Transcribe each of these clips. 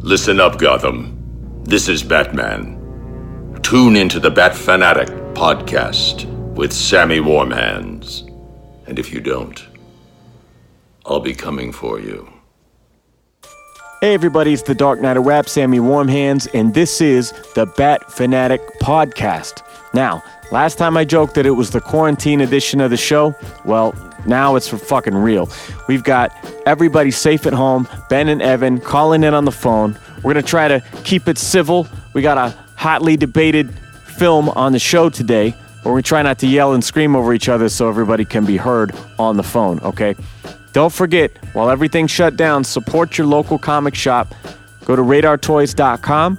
Listen up, Gotham. This is Batman. Tune into the Bat Fanatic podcast with Sammy Warm Hands. And if you don't, I'll be coming for you. Hey everybody, it's the Dark Knight of Rap, Sammy Warm Hands, and this is the Bat Fanatic Podcast. Now, last time I joked that it was the quarantine edition of the show, well, now it's for fucking real. We've got everybody safe at home, Ben and Evan calling in on the phone. We're gonna try to keep it civil. We got a hotly debated film on the show today, where we try not to yell and scream over each other so everybody can be heard on the phone, okay? Don't forget, while everything's shut down, support your local comic shop. Go to radartoys.com.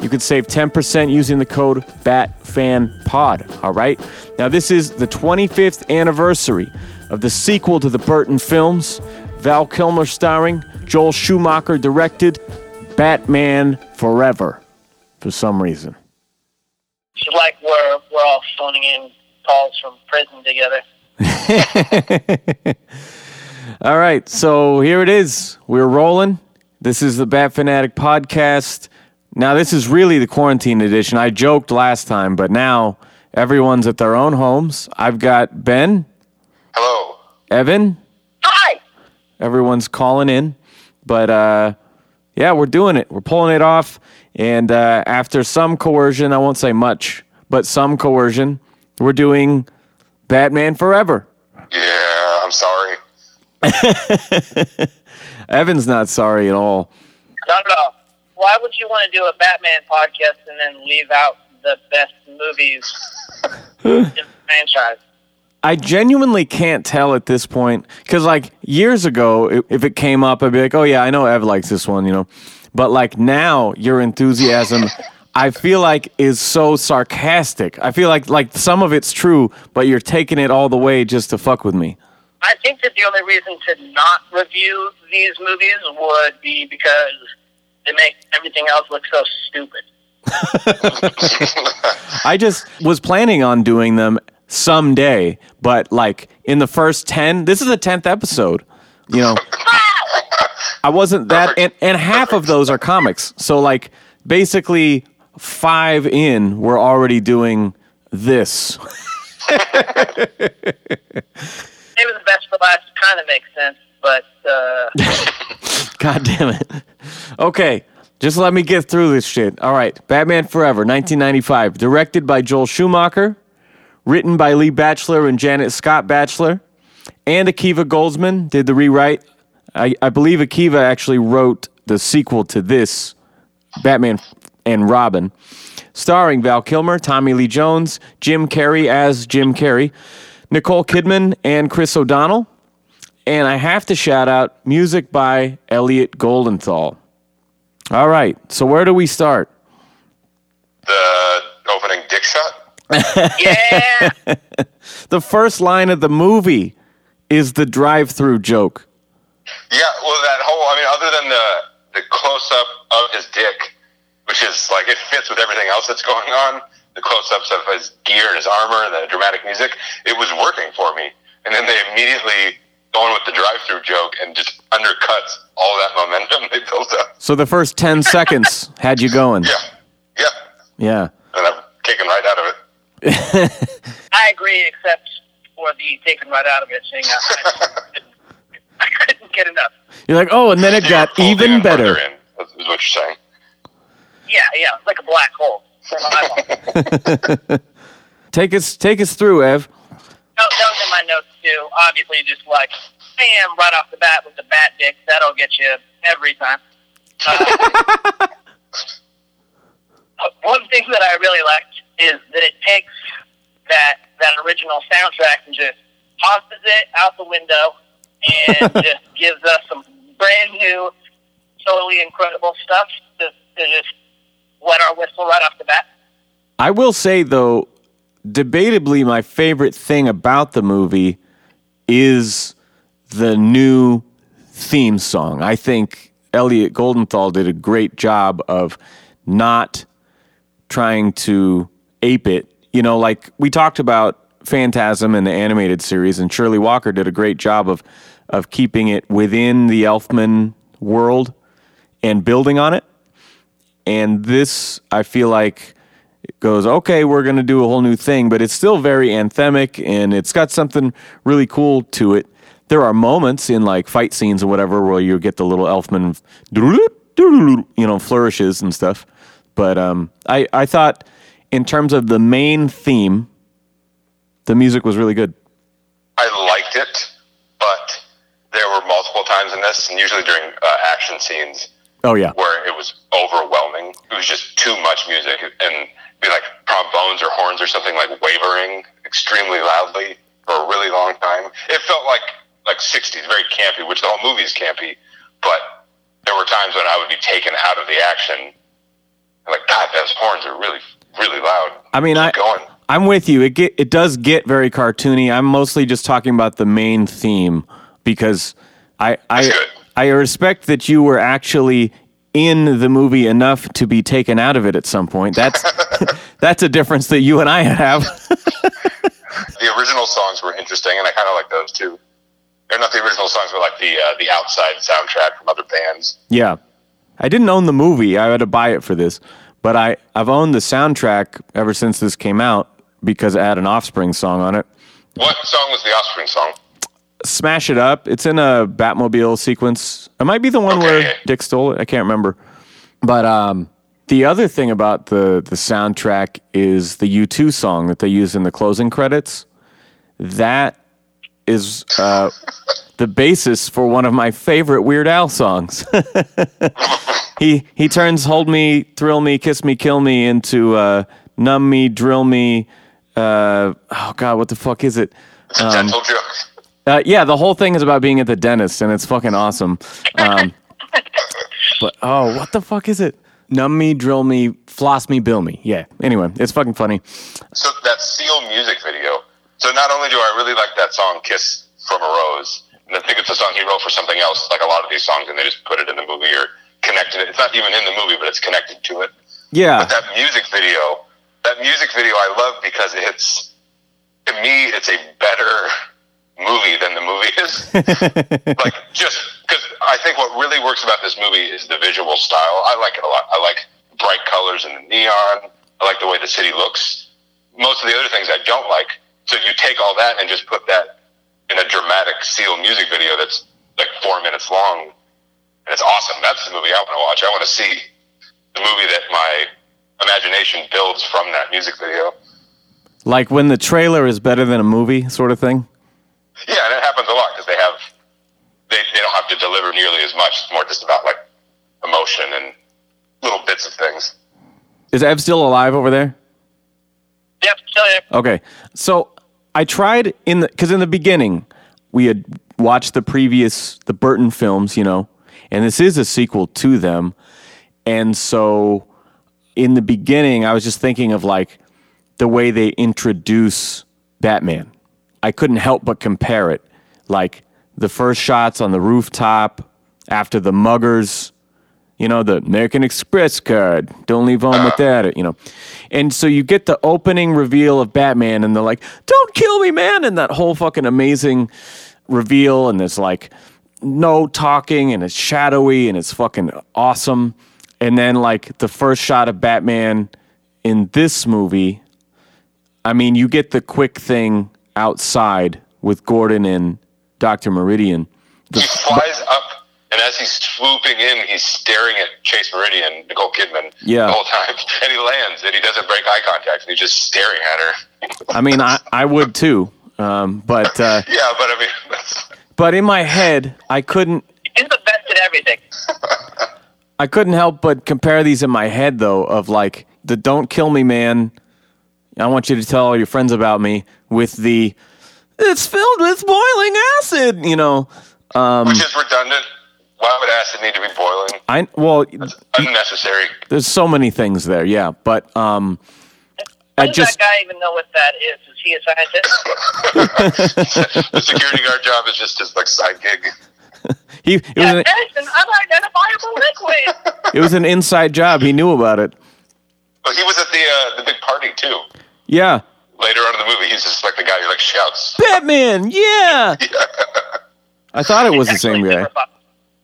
You can save 10% using the code BATFANPOD, all right? Now, this is the 25th anniversary of the sequel to the Burton films. Val Kilmer starring, Joel Schumacher directed, Batman Forever, for some reason. It's like we're we're all phoning in calls from prison together. All right, so here it is. We're rolling. This is the Bat Fanatic podcast. Now, this is really the quarantine edition. I joked last time, but now everyone's at their own homes. I've got Ben, Hello. Evan, Hi. everyone's calling in. But uh, yeah, we're doing it. We're pulling it off. And uh, after some coercion, I won't say much, but some coercion, we're doing Batman Forever. Yeah, I'm sorry. Evan's not sorry at all. No, no. Why would you want to do a Batman podcast and then leave out the best movies in the franchise? I genuinely can't tell at this point because, like, years ago, if it came up, I'd be like, "Oh yeah, I know Ev likes this one," you know. But like now, your enthusiasm, I feel like, is so sarcastic. I feel like like some of it's true, but you're taking it all the way just to fuck with me. I think that the only reason to not review these movies would be because they make everything else look so stupid. I just was planning on doing them someday, but like in the first ten, this is the tenth episode. You know, I wasn't that, and, and half of those are comics. So like basically five in, we're already doing this. Maybe the best for last kind of makes sense, but uh, God damn it. Okay, just let me get through this shit. All right, Batman Forever, 1995, directed by Joel Schumacher, written by Lee Batchelor and Janet Scott Batchelor, and Akiva Goldsman did the rewrite. I, I believe Akiva actually wrote the sequel to this, Batman and Robin, starring Val Kilmer, Tommy Lee Jones, Jim Carrey as Jim Carrey, Nicole Kidman, and Chris O'Donnell. And I have to shout out music by Elliot Goldenthal. All right, so where do we start? The opening dick shot. yeah, The first line of the movie is the drive through joke. Yeah, well, that whole. I mean, other than the the close up of his dick, which is like it fits with everything else that's going on. The close ups of his gear and his armor and the dramatic music, it was working for me. And then they immediately go in with the drive through joke and just undercuts all that momentum they built up. So the first 10 seconds had you going. Yeah, yeah, Yeah. and I'm kicking right out of it. I agree, except for the taken right out of it thing. I, I, couldn't, get enough. You're like, oh, and then it You got even better. in, is what you're saying. Yeah, yeah, it's like a black hole. for my eyeball. Take us, take us through, Ev. No, that was in my notes too. Obviously, just like bam, right off the bat with the bat dick. That'll get you every time. Uh, one thing that I really liked is that it takes that that original soundtrack and just tosses it out the window and just gives us some brand new, totally incredible stuff to, to just wet our whistle right off the bat. I will say, though, debatably, my favorite thing about the movie is the new theme song. I think Elliot Goldenthal did a great job of not trying to ape it. You know, like we talked about Phantasm in the animated series, and Shirley Walker did a great job of of keeping it within the Elfman world and building on it. and this I feel like goes okay. We're gonna do a whole new thing, but it's still very anthemic, and it's got something really cool to it. There are moments in like fight scenes or whatever where you get the little Elfman, you know, flourishes and stuff. But um, I I thought in terms of the main theme, the music was really good. I liked it, but there were multiple times in this, and usually during uh, action scenes, Oh yeah, where it was overwhelming. It was just too much music, and be like trombones or horns or something like wavering extremely loudly for a really long time. It felt like like 60s, very campy, which the whole movie is campy. But there were times when I would be taken out of the action. Like, God, those horns are really, really loud. I mean, I going. I'm with you. It get it does get very cartoony. I'm mostly just talking about the main theme because I I I respect that you were actually in the movie enough to be taken out of it at some point. That's that's a difference that you and I have. The original songs were interesting, and I kind of like those too. They're not the original songs, but like the uh, the outside soundtrack from other bands. yeah. I didn't own the movie. I had to buy it for this. But I I've owned the soundtrack ever since this came out because it had an Offspring song on it. What song was the Offspring song? Smash It Up. It's in a Batmobile sequence. It might be the one where Dick stole it. I can't remember. But um, the other thing about the the soundtrack is the U2 song that they use in the closing credits. That is uh, the basis for one of my favorite Weird Al songs. he he turns "Hold Me, Thrill Me, Kiss Me, Kill Me" into uh, "Numb Me, Drill Me." Uh, oh God, what the fuck is it? It's a dental joke. Uh, yeah, the whole thing is about being at the dentist, and it's fucking awesome. Um, but oh, what the fuck is it? Numb me, drill me, floss me, bill me. Yeah. Anyway, it's fucking funny. So that Seal music video. So not only do I really like that song "Kiss from a Rose," and I think it's a song he wrote for something else, like a lot of these songs, and they just put it in the movie or connected it. It's not even in the movie, but it's connected to it. Yeah. But that music video, that music video, I love because it's to me, it's a better movie than the movie is. like just because I think what really works about this movie is the visual style. I like it a lot. I like bright colors and the neon. I like the way the city looks. Most of the other things I don't like. So you take all that and just put that in a dramatic Seal music video that's like four minutes long, and it's awesome. That's the movie I want to watch. I want to see the movie that my imagination builds from that music video. like when the trailer is better than a movie, sort of thing. Yeah, and it happens a lot because they have they, they don't have to deliver nearly as much. It's more just about like emotion and little bits of things. Is Ev still alive over there? Yep, still here. Okay. So I tried in the because in the beginning we had watched the previous the Burton films, you know, and this is a sequel to them. And so in the beginning I was just thinking of like the way they introduce Batman. I couldn't help but compare it. Like the first shots on the rooftop after the muggers you know, the American Express card. Don't leave home with that, you know. And so you get the opening reveal of Batman, and they're like, "Don't kill me, man!" And that whole fucking amazing reveal, and there's like no talking, and it's shadowy, and it's fucking awesome. And then like the first shot of Batman in this movie, I mean, you get the quick thing outside with Gordon and Doctor Meridian. He flies up, and as he's swooping in, he's staring at Chase Meridian, Nicole Kidman, Yeah. the whole time. And he lands, and he doesn't break eye contact, and he's just staring at her. I mean, I, I would too. Um, but uh, Yeah, but I mean, but in my head, I couldn't He's the best at everything. I couldn't help but compare these in my head though of like the "Don't kill me, man." I want you to tell all your friends about me with the "It's filled with boiling acid," you know. Um, which is redundant. Why would acid need to be boiling? I well, Unnecessary. there's so many things there, yeah. But um, I Does just that guy even know what that is? Is he a scientist? the security guard job is just his like side gig. he it was yeah, an, it's an unidentifiable liquid. it was an inside job. He knew about it. But he was at the uh, the big party too. Yeah, Later on in the movie, he's just like the guy who like shouts. Batman. Yeah. I thought it was the same guy.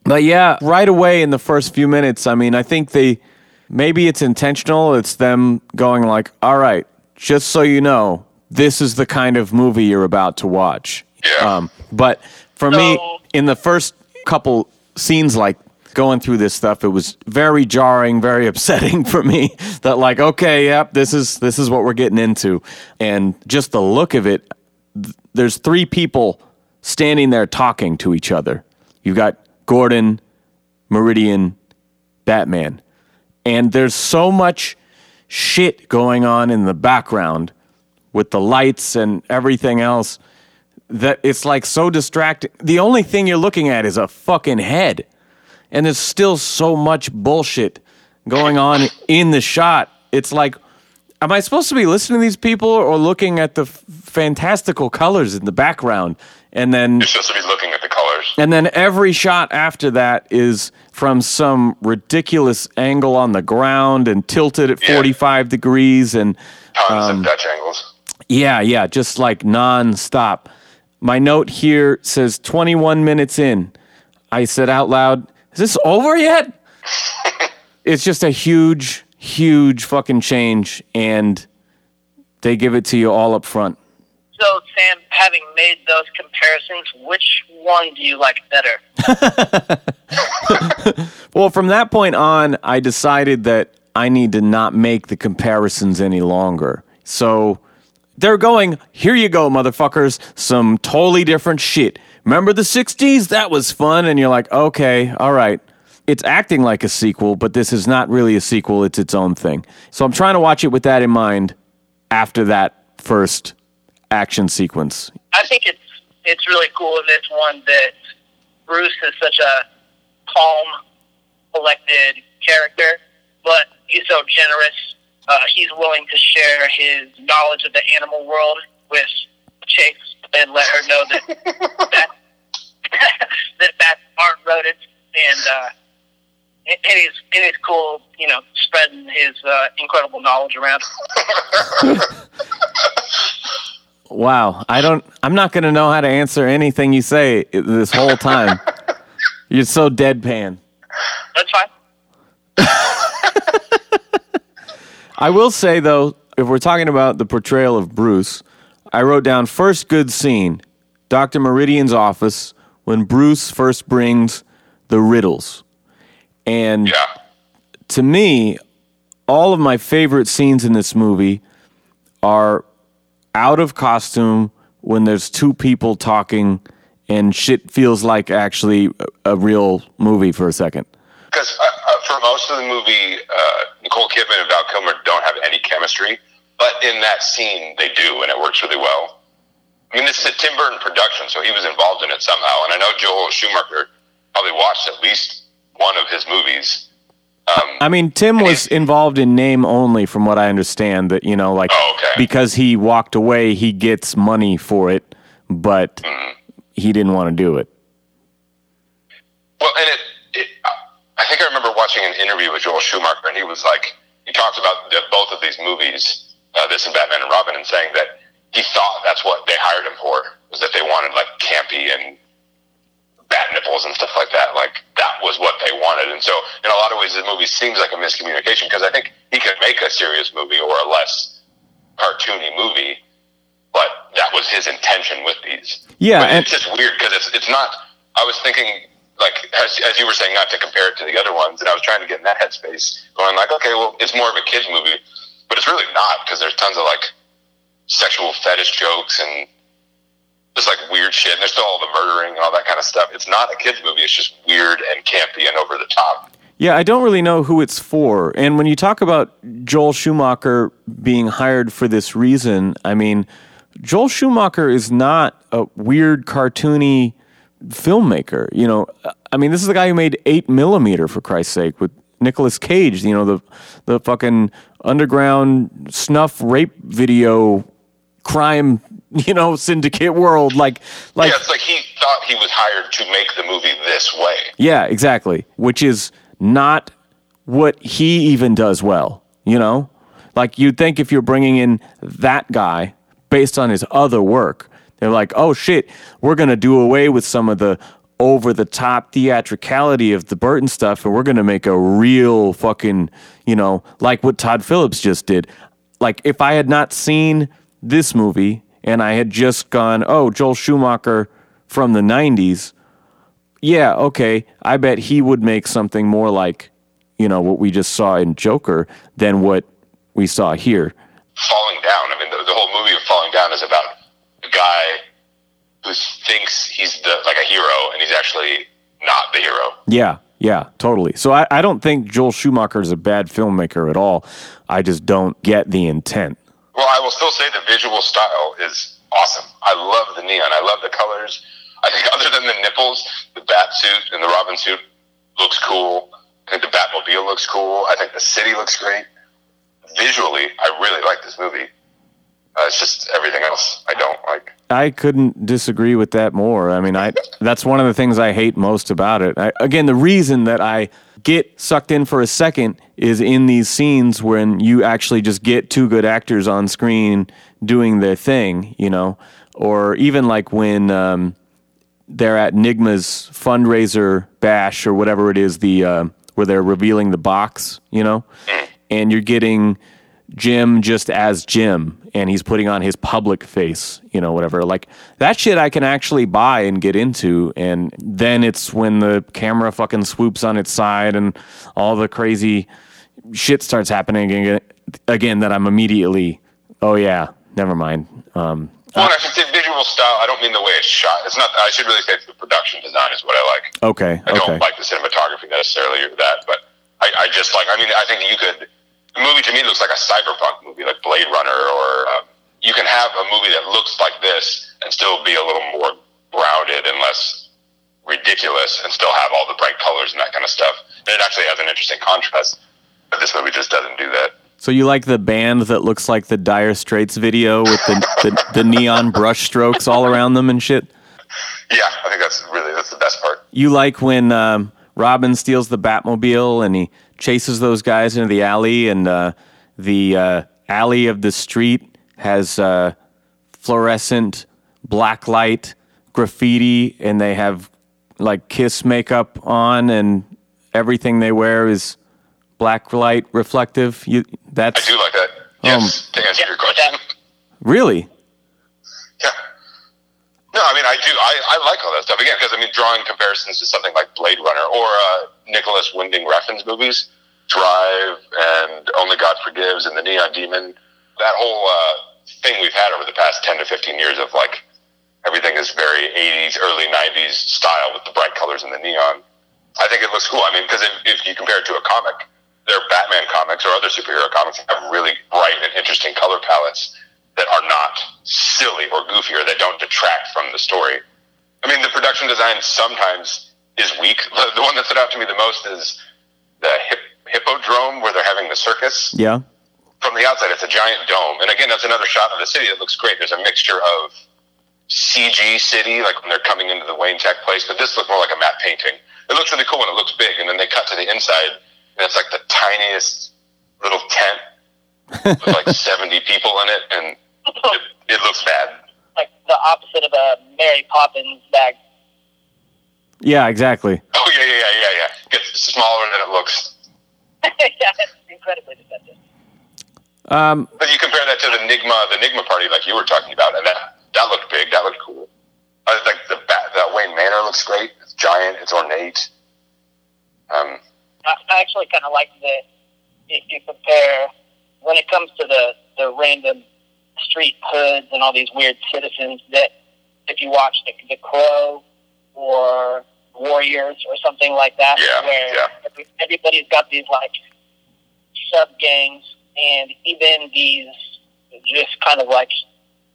But yeah, right away in the first few minutes, I mean, I think they maybe it's intentional. It's them going like, "All right, just so you know, this is the kind of movie you're about to watch." Yeah. Um, but for me, in the first couple scenes, like going through this stuff, it was very jarring, very upsetting for me. That like, okay, yep, this is this is what we're getting into, and just the look of it. th- There's three people standing there talking to each other. You've got Gordon, Meridian, Batman, and there's so much shit going on in the background with the lights and everything else that it's like so distracting. The only thing you're looking at is a fucking head. And there's still so much bullshit going on in the shot. It's like, am I supposed to be listening to these people or looking at the f- fantastical colors in the background? And then You're supposed to be looking at the colors. and then every shot after that is from some ridiculous angle on the ground and tilted at Yeah. 45 degrees and Tons Um, of Dutch angles. yeah, yeah, just like non-stop. My note here says 21 minutes in. I said out loud, "Is this over yet?" it's just a huge, huge fucking change, and they give it to you all up front. So, Sam, having made those comparisons, which one do you like better? Well, from that point on, I decided that I need to not make the comparisons any longer. So they're going, here you go, motherfuckers, some totally different shit. Remember the 60s? That was fun. And you're like, okay, all right. It's acting like a sequel, but this is not really a sequel. It's its own thing. So I'm trying to watch it with that in mind after that first action sequence. I think it's it's really cool in this one that Bruce is such a calm, collected character, but he's so generous. Uh, he's willing to share his knowledge of the animal world with Chase and let her know that that that bats aren't rodents, and uh, and and he's and he's cool, you know, spreading his uh, incredible knowledge around. Wow, I don't. I'm not going to know how to answer anything you say this whole time. You're so deadpan. That's fine. I will say though, if we're talking about the portrayal of Bruce, I wrote down first good scene, Doctor Meridian's office when Bruce first brings the riddles, and Yeah. to me, all of my favorite scenes in this movie are out of costume when there's two people talking and shit feels like actually a, a real movie for a second. Because uh, uh, for most of the movie, uh, Nicole Kidman and Val Kilmer don't have any chemistry, but in that scene they do, and it works really well. I mean, this is a Tim Burton production, so he was involved in it somehow. And I know Joel Schumacher probably watched at least one of his movies. Um, I mean, Tim was involved in name only, from what I understand. That you know, like Oh, okay. because he walked away, he gets money for it, but Mm-hmm. he didn't want to do it. Well, and it, it, I think I remember watching an interview with Joel Schumacher, and he was like, he talked about the, both of these movies, uh, this and Batman and Robin, and saying that he thought that's what they hired him for, was that they wanted like campy and bat nipples and stuff like that. Like that was what they wanted, and so in a lot of ways, the movie seems like a miscommunication because I think he could make a serious movie or a less cartoony movie, but that was his intention with these. Yeah, But it's just weird because it's it's not. I was thinking like as, as you were saying, not to compare it to the other ones, and I was trying to get in that headspace, going like, okay, well, it's more of a kids movie, but it's really not because there's tons of like sexual fetish jokes and just like weird shit, and there's still all the murdering and all that kind of stuff. It's not a kids movie; it's just weird and campy and over the top. Yeah, I don't really know who it's for. And when you talk about Joel Schumacher being hired for this reason, I mean, Joel Schumacher is not a weird cartoony filmmaker. You know, I mean, this is the guy who made Eight Millimeter for Christ's sake with Nicolas Cage. You know, the the fucking underground snuff rape video crime. You know, syndicate world. Like, like yeah, it's like he thought he was hired to make the movie this way. Yeah, exactly. Which is not what he even does well, you know? Like you'd think if you're bringing in that guy based on his other work, they're like, "Oh shit, we're going to do away with some of the over the top theatricality of the Burton stuff, and we're gonna make a real fucking, you know, like what Todd Phillips just did. Like if I had not seen this movie and I had just gone, oh, Joel Schumacher from the '90s, yeah, okay, I bet he would make something more like, you know, what we just saw in Joker than what we saw here. falling down. I mean, the, the whole movie of falling down is about a guy who thinks he's the like a hero, and he's actually not the hero. Yeah, yeah, totally. So I, I don't think Joel Schumacher is a bad filmmaker at all. I just don't get the intent. Well, I will still say the visual style is awesome. I love the neon. I love the colors. I think other than the nipples, the bat suit and the Robin suit looks cool. I think the Batmobile looks cool. I think the city looks great. Visually, I really like this movie. Uh, it's just everything else I don't like. I couldn't disagree with that more. I mean, I that's one of the things I hate most about it. I, again, the reason that I get sucked in for a second is in these scenes when you actually just get two good actors on screen doing their thing, you know, or even like when um, they're at Nigma's fundraiser bash or whatever it is, the uh, where they're revealing the box, you know, and you're getting Jim just as Jim and he's putting on his public face, you know, whatever. Like that shit I can actually buy and get into. And then it's when the camera fucking swoops on its side and all the crazy shit starts happening again, again that I'm immediately, oh yeah, never mind. Um, Well, I think the visual style. I don't mean the way it's shot. It's not. I should really say it's the production design is what I like. okay, I okay. don't like the cinematography necessarily or that, but I, I just like. I mean, I think you could. The movie to me looks like a cyberpunk movie, like Blade Runner, or um, you can have a movie that looks like this and still be a little more grounded and less ridiculous, and still have all the bright colors and that kind of stuff. And it actually has an interesting contrast. But this movie just doesn't do that. So you like the band that looks like the Dire Straits video with the, the, the neon brush strokes all around them and shit? Yeah, I think that's really that's the best part. You like when um, Robin steals the Batmobile and he chases those guys into the alley, and uh, the uh, alley of the street has uh, fluorescent black light graffiti, and they have like kiss makeup on, and everything they wear is black light reflective. You that's I do like that. Yes, to answer your question. really Yeah. No, I mean I do. I, I like all that stuff again because I mean drawing comparisons to something like Blade Runner or uh, Nicolas Winding Refn's movies, Drive and Only God Forgives and The Neon Demon. That whole uh, thing we've had over the past ten to fifteen years of like everything is very '80s, early '90s style with the bright colors and the neon. I think it looks cool. I mean, because if, if you compare it to a comic, their Batman comics or other superhero comics have really bright and interesting color palettes that are not silly or goofy or that don't detract from the story. I mean, the production design sometimes is weak. The, the one that stood out to me the most is the hip, hippodrome where they're having the circus. yeah. From the outside, it's a giant dome, and again, that's another shot of the city that looks great. There's a mixture of CG city, like when they're coming into the Wayne Tech place, but this looked more like a matte painting. It looks really cool when it looks big, and then they cut to the inside, and it's like the tiniest little tent with like 70 people in it, and it, it looks bad. like the opposite of a Mary Poppins bag. Yeah, exactly. Oh yeah, yeah, yeah, yeah, yeah. It's smaller than it looks. yeah, it's incredibly deceptive. Um, But you compare that to the Nigma, the Nigma party, like you were talking about, and that that looked big. That looked cool. I was like the bat, that Wayne Manor looks great. It's giant. It's ornate. Um, I I actually kind of like that if you compare when it comes to the the random street hoods and all these weird citizens that if you watch the, the Crow or Warriors or something like that, Yeah, where yeah. every, everybody's got these like sub gangs and even these just kind of like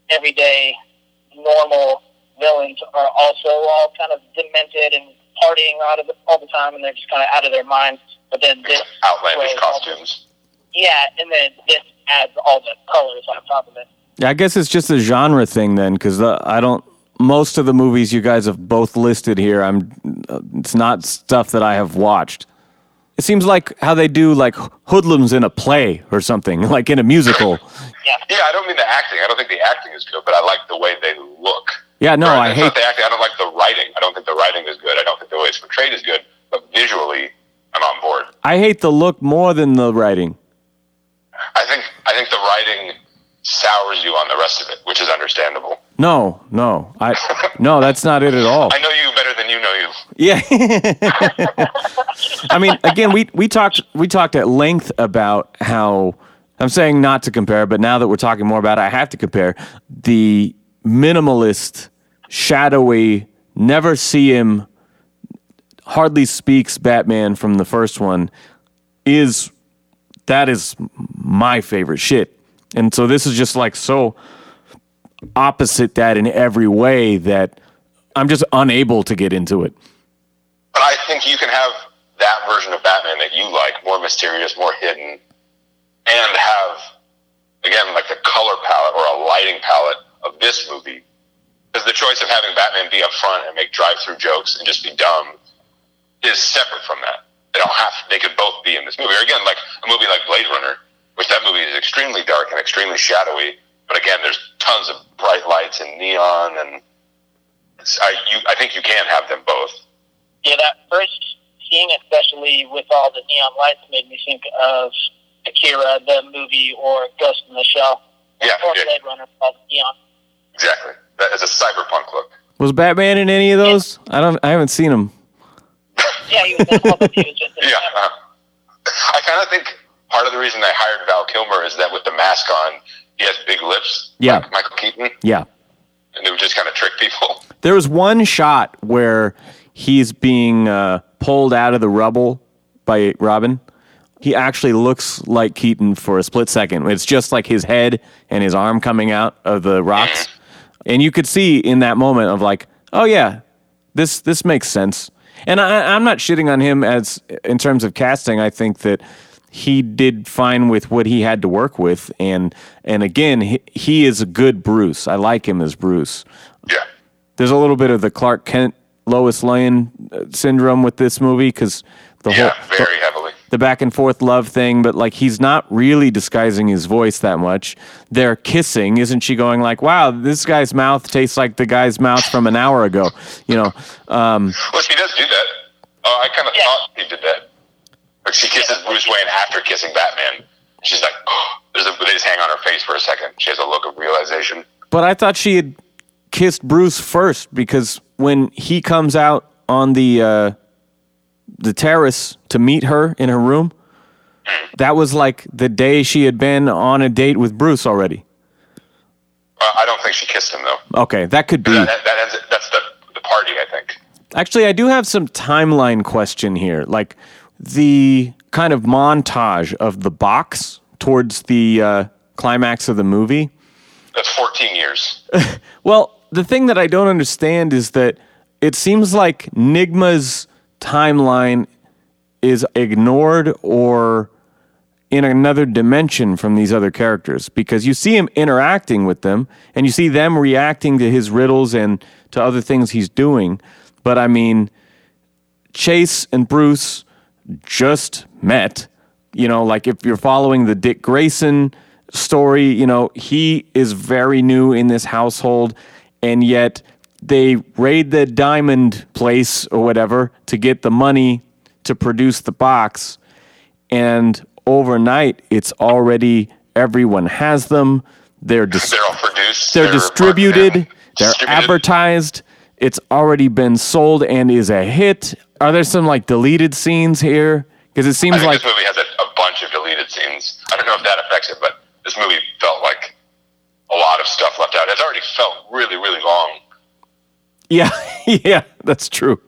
everyday normal villains are also all kind of demented and partying out of the, all the time and they're just kind of out of their minds. But then this outlandish way- costumes. yeah, and then this adds all the colors on top of it. Yeah, I guess it's just a genre thing then, because uh, I don't. Most of the movies you guys have both listed here, I'm. It's not stuff that I have watched. It seems like how they do like hoodlums in a play or something, like in a musical. Yeah, Yeah, I don't mean the acting. I don't think the acting is good, but I like the way they look. Yeah, no, Right, I it's hate. the acting. I don't like the writing. I don't think the writing is good. I don't think the way it's portrayed is good. But visually, I'm on board. I hate the look more than the writing. I think I think the writing sours you on the rest of it, which is understandable. No, no, I no, that's not it at all. I know you better than you know you. Yeah. I mean, again, we we talked we talked at length about how I'm saying not to compare, but now that we're talking more about it, I have to compare the minimalist, shadowy, never see him, hardly speaks Batman from the first one is that is my favorite shit. And so this is just like so opposite that in every way that I'm just unable to get into it. But I think you can have that version of Batman that you like, more mysterious, more hidden, and have again like the color palette or a lighting palette of this movie. Because the choice of having Batman be up front and make drive-through jokes and just be dumb is separate from that. They don't have. They could both be in this movie. Or again, like a movie like Blade Runner, which that movie is extremely dark and extremely shadowy. But again, there's tons of bright lights and neon, and it's, I, you, I think you can have them both. Yeah, that first scene, especially with all the neon lights, made me think of Akira, the movie, or Ghost in the Shell, Yeah, or yeah. Blade Runner, all the neon. Exactly. That is a cyberpunk look. Was Batman in any of those? I don't. I haven't seen him. Yeah, he was in all of. He was just in Yeah. uh, I kind of think part of the reason they hired Val Kilmer is that with the mask on, he has big lips. Yeah. Like Michael Keaton. Yeah. And it would just kind of trick people. There was one shot where he's being uh, pulled out of the rubble by Robin. He actually looks like Keaton for a split second. It's just like his head and his arm coming out of the rocks, and you could see in that moment of like, oh yeah, this this makes sense. And I, I'm not shitting on him as in terms of casting. I think that he did fine with what he had to work with, and and again, he, he is a good Bruce. I like him as Bruce Yeah. there's a little bit of the Clark Kent Lois Lane uh, syndrome with this movie because the Yeah, whole very heavily. the back and forth love thing, but like he's not really disguising his voice that much. They're kissing, isn't she? Going like, "Wow, this guy's mouth tastes like the guy's mouth from an hour ago," you know. Um, Well, she does do that. Oh, I kind of Yeah. thought he did that. Like she kisses Bruce Wayne after kissing Batman. She's like, oh, there's a, they just hang on her face for a second. She has a look of realization. but I thought she had kissed Bruce first because when he comes out on the uh, the terrace to meet her in her room, that was like the day she had been on a date with Bruce already. Uh, I don't think she kissed him though. Okay, that could be. That, that ends. That's the the party. I think. Actually, I do have some timeline question here. Like the kind of montage of the box towards the uh, climax of the movie. That's 14 years. Well, the thing that I don't understand is that it seems like Nigma's timeline is ignored or in another dimension from these other characters because you see him interacting with them and you see them reacting to his riddles and to other things he's doing. But I mean, Chase and Bruce just met. You know, like if you're following the Dick Grayson story, you know, he is very new in this household, and yet they raid the diamond place or whatever to get the money to produce the box. And overnight, it's already everyone has them. They're dis- They're produced. they're distributed, they're distributed. advertised. It's already been sold and is a hit. Are there some like deleted scenes here? Because it I seems think like this movie has a, a bunch of deleted scenes. I don't know if that affects it, but this movie felt like a lot of stuff left out. It's already felt really, really long. yeah, yeah, that's true.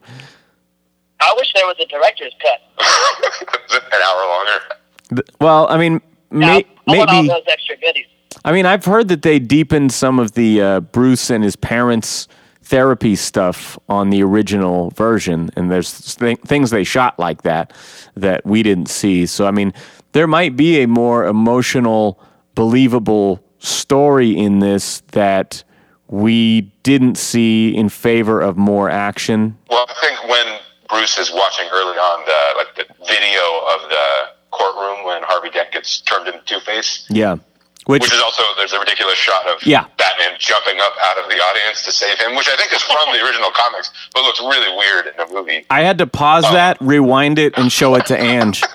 I wish there was a director's cut. An hour longer. Th- Well, I mean, may- I want all maybe. those extra goodies. I mean, I've heard that they deepened some of the uh, Bruce and his parents' therapy stuff on the original version, and there's th- things they shot like that that we didn't see. So, I mean, there might be a more emotional, believable story in this that we didn't see in favor of more action. Well, I think when Bruce is watching early on the like the video of the courtroom when Harvey Dent gets turned into Two Face, Yeah, which, which is also there's a ridiculous shot of Yeah. Batman jumping up out of the audience to save him, which I think is from the original comics, but looks really weird in the movie. I had to pause oh. that, rewind it, and show it to Ange.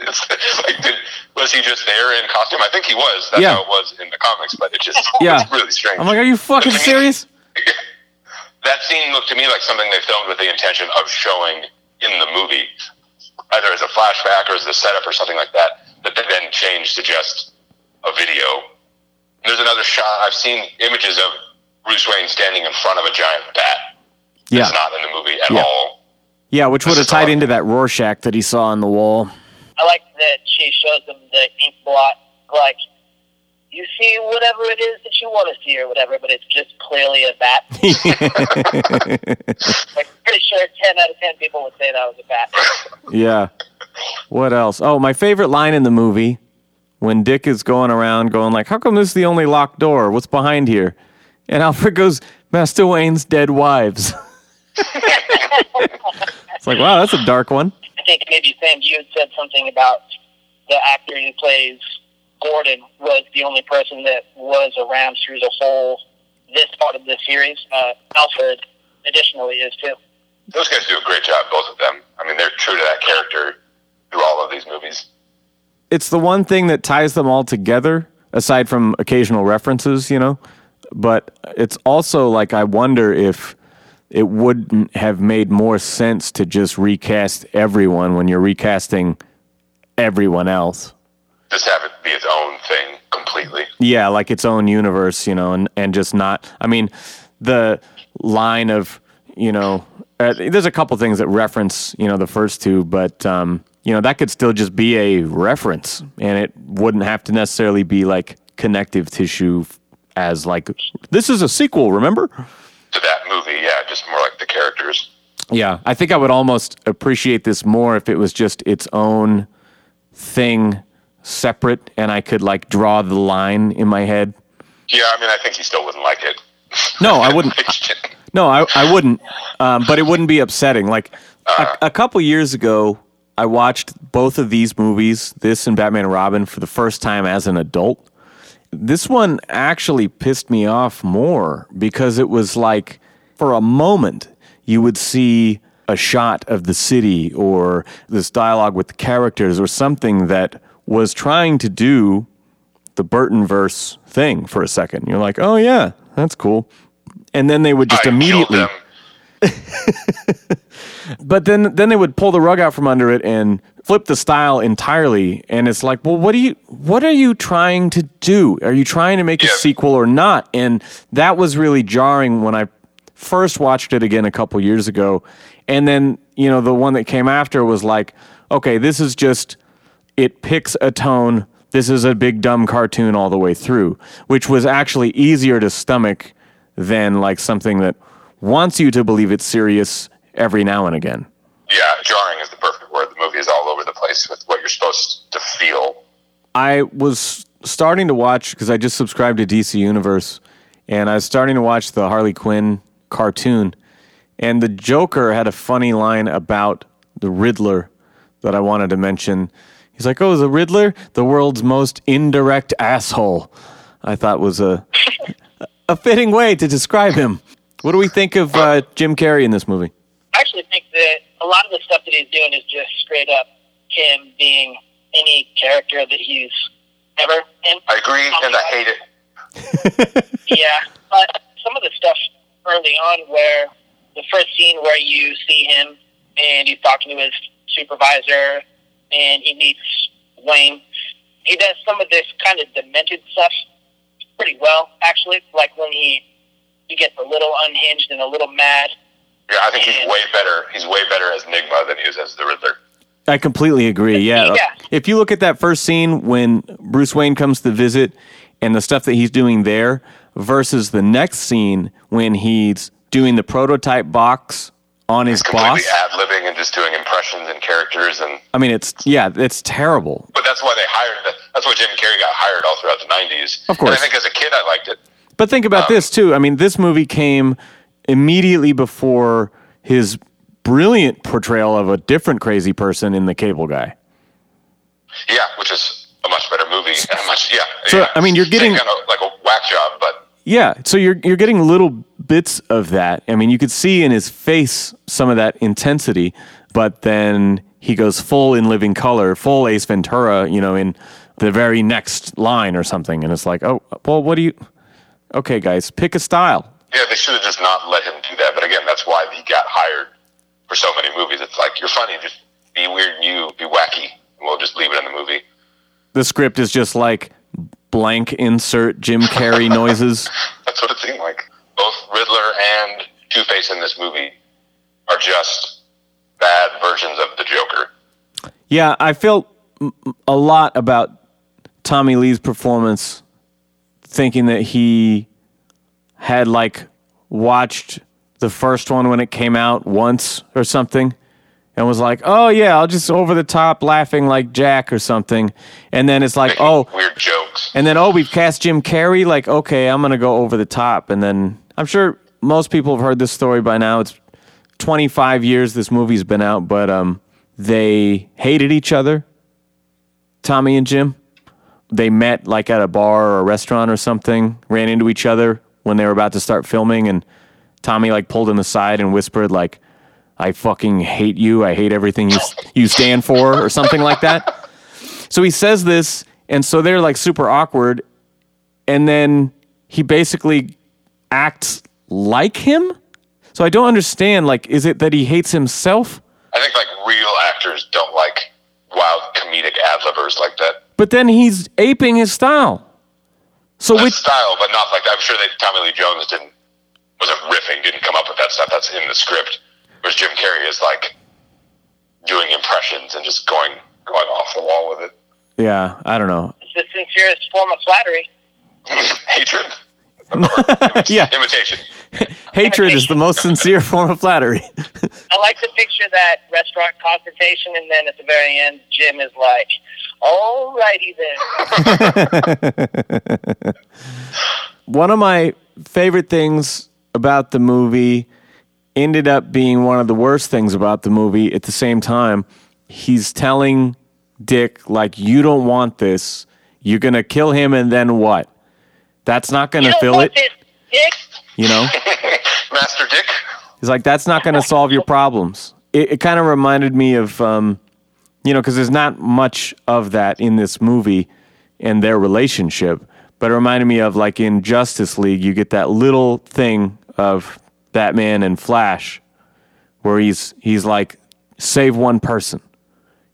Like, did, was he just there in costume? I think he was. That's Yeah. how it was in the comics, but it just Yeah. it's really strange. I'm like, are you fucking me- serious? that scene looked to me like something they filmed with the intention of showing in the movie, either as a flashback or as a setup or something like that, that they then changed to just a video. There's another shot. I've seen images of Bruce Wayne standing in front of a giant bat. Yeah. It's not in the movie at Yeah. all. Yeah, which would have tied odd. into that Rorschach that he saw on the wall. I like that she shows him the ink blot, like you see whatever it is that you want to see or whatever, but it's just clearly a bat. like pretty sure ten out of ten people would say that was a bat. Yeah. What else? Oh, my favorite line in the movie when Dick is going around going like, "How come this is the only locked door? What's behind here?" And Alfred goes, "Master Wayne's dead wives." it's like, wow, that's a dark one. I think maybe Sam, you had said something about the actor who plays Gordon was the only person that was around through the whole this part of the series. Uh, Alfred, additionally, is too. Those guys do a great job, both of them. I mean, they're true to that character through all of these movies. It's the one thing that ties them all together, aside from occasional references, you know. But it's also like I wonder if it wouldn't have made more sense to just recast everyone when you're recasting everyone else. Just have it be its own thing completely. Yeah, like its own universe, you know, and, and just not. I mean, the line of, you know, uh, there's a couple things that reference, you know, the first two, but, um, you know, that could still just be a reference and it wouldn't have to necessarily be like connective tissue as like, this is a sequel, remember? To that movie, yeah, just more like the characters. Yeah, I think I would almost appreciate this more if it was just its own thing, separate, and I could like draw the line in my head. Yeah, I mean, I think he still wouldn't like it. No, I wouldn't. No, I, I wouldn't. Um, but it wouldn't be upsetting. Like a, a couple years ago, I watched both of these movies, this and Batman and Robin, for the first time as an adult. This one actually pissed me off more because it was like, for a moment, you would see a shot of the city or this dialogue with the characters or something that was trying to do the Burton verse thing for a second. You're like, oh yeah, that's cool. And then they would just I immediately. but then then they would pull the rug out from under it and flip the style entirely. And it's like well what are you what are you trying to do? Are you trying to make a sequel or not? And that was really jarring when i first watched it again a couple years ago. And then you know the one that came after was like okay this is just it picks a tone. This is a big dumb cartoon all the way through which was actually easier to stomach than like something that wants you to believe it's serious every now and again Yeah, jarring is the perfect word. The movie is all over the place with what you're supposed to feel. I was starting to watch because I just subscribed to DC Universe, and I was starting to watch the Harley Quinn cartoon, and the Joker had a funny line about the Riddler that I wanted to mention. He's like, "Oh, the Riddler, the world's most indirect asshole." I thought was a a fitting way to describe him. What do we think of uh, Jim Carrey in this movie? I actually think that a lot of the stuff that he's doing is just straight up him being any character that he's ever in. I agree, and I hate it. yeah, but some of the stuff early on where the first scene where you see him and he's talking to his supervisor and he meets Wayne, he does some of this kind of demented stuff pretty well, actually. Like when he he gets a little unhinged and a little mad. Yeah, I think he's way better. He's way better as Nigma than he is as the Riddler. I completely agree. Yeah. Yeah. If you look at that first scene when Bruce Wayne comes to visit and the stuff that he's doing there versus the next scene when he's doing the prototype box on his Completely boss. ad libbing and just doing impressions and characters, and I mean, it's, yeah, it's terrible. but that's why they hired. That's why Jim Carrey got hired all throughout the '90s. Of course. And I think as a kid, I liked it. But think about this too. I mean, this movie came immediately before his brilliant portrayal of a different crazy person in The Cable Guy. Yeah, which is a much better movie. And a much yeah. So, yeah. I mean, you're getting- kind of like a whack job, but Yeah, so you're you're getting little bits of that. I mean, you could see in his face some of that intensity, but then he goes full in living color, full Ace Ventura, you know, in the very next line or something, and it's like, oh, well, what do you? Okay, guys, pick a style. Yeah, they should have just not let him do that. But again, that's why he got hired for so many movies. It's like you're funny, just be weird, and you be wacky, and we'll just leave it in the movie. The script is just like blank insert Jim Carrey noises. That's what it seemed like. Both Riddler and Two Face in this movie are just bad versions of the Joker. Yeah, I felt a lot about Tommy Lee's performance, thinking that he had like watched the first one when it came out once or something and was like, "Oh yeah, I'll just over the top laughing like Jack or something." And then it's like, "Oh, weird jokes. and then oh, we've cast Jim Carrey. Like, okay, I'm gonna go over the top. And then I'm sure most people have heard this story by now. It's 25 years this movie's been out, but um, they hated each other. Tommy and Jim. They met like at a bar or a restaurant or something. Ran into each other when they were about to start filming, and Tommy like pulled him aside and whispered like, "I fucking hate you. I hate everything you you stand for," or something like that. So he says this, and so they're like super awkward. And then he basically acts like him. So I don't understand. Like, is it that he hates himself? I think like real actors don't like wild comedic ad libbers like that. But then he's aping his style. So That's which style, but not like I'm sure that Tommy Lee Jones didn't wasn't riffing, didn't come up with that stuff. That's in the script. Whereas Jim Carrey is like doing impressions and just going going off the wall with it. yeah, I don't know. It's the sincerest form of flattery. Hatred. Yeah, Imitation. hatred is the most sincere form of flattery. I like to picture that restaurant confrontation, and then at the very end, Jim is like, "Alrighty then." one of my favorite things about the movie ended up being one of the worst things about the movie at the same time. He's telling Dick, like, you don't want this. You're going to kill him, and then what? That's not going to fill it, this, Dick. you know? Master Dick. He's like, that's not going to solve your problems. It, it kind of reminded me of, um, you know, because there's not much of that in this movie and their relationship, but it reminded me of like in Justice League, you get that little thing of Batman and Flash where he's he's like, save one person.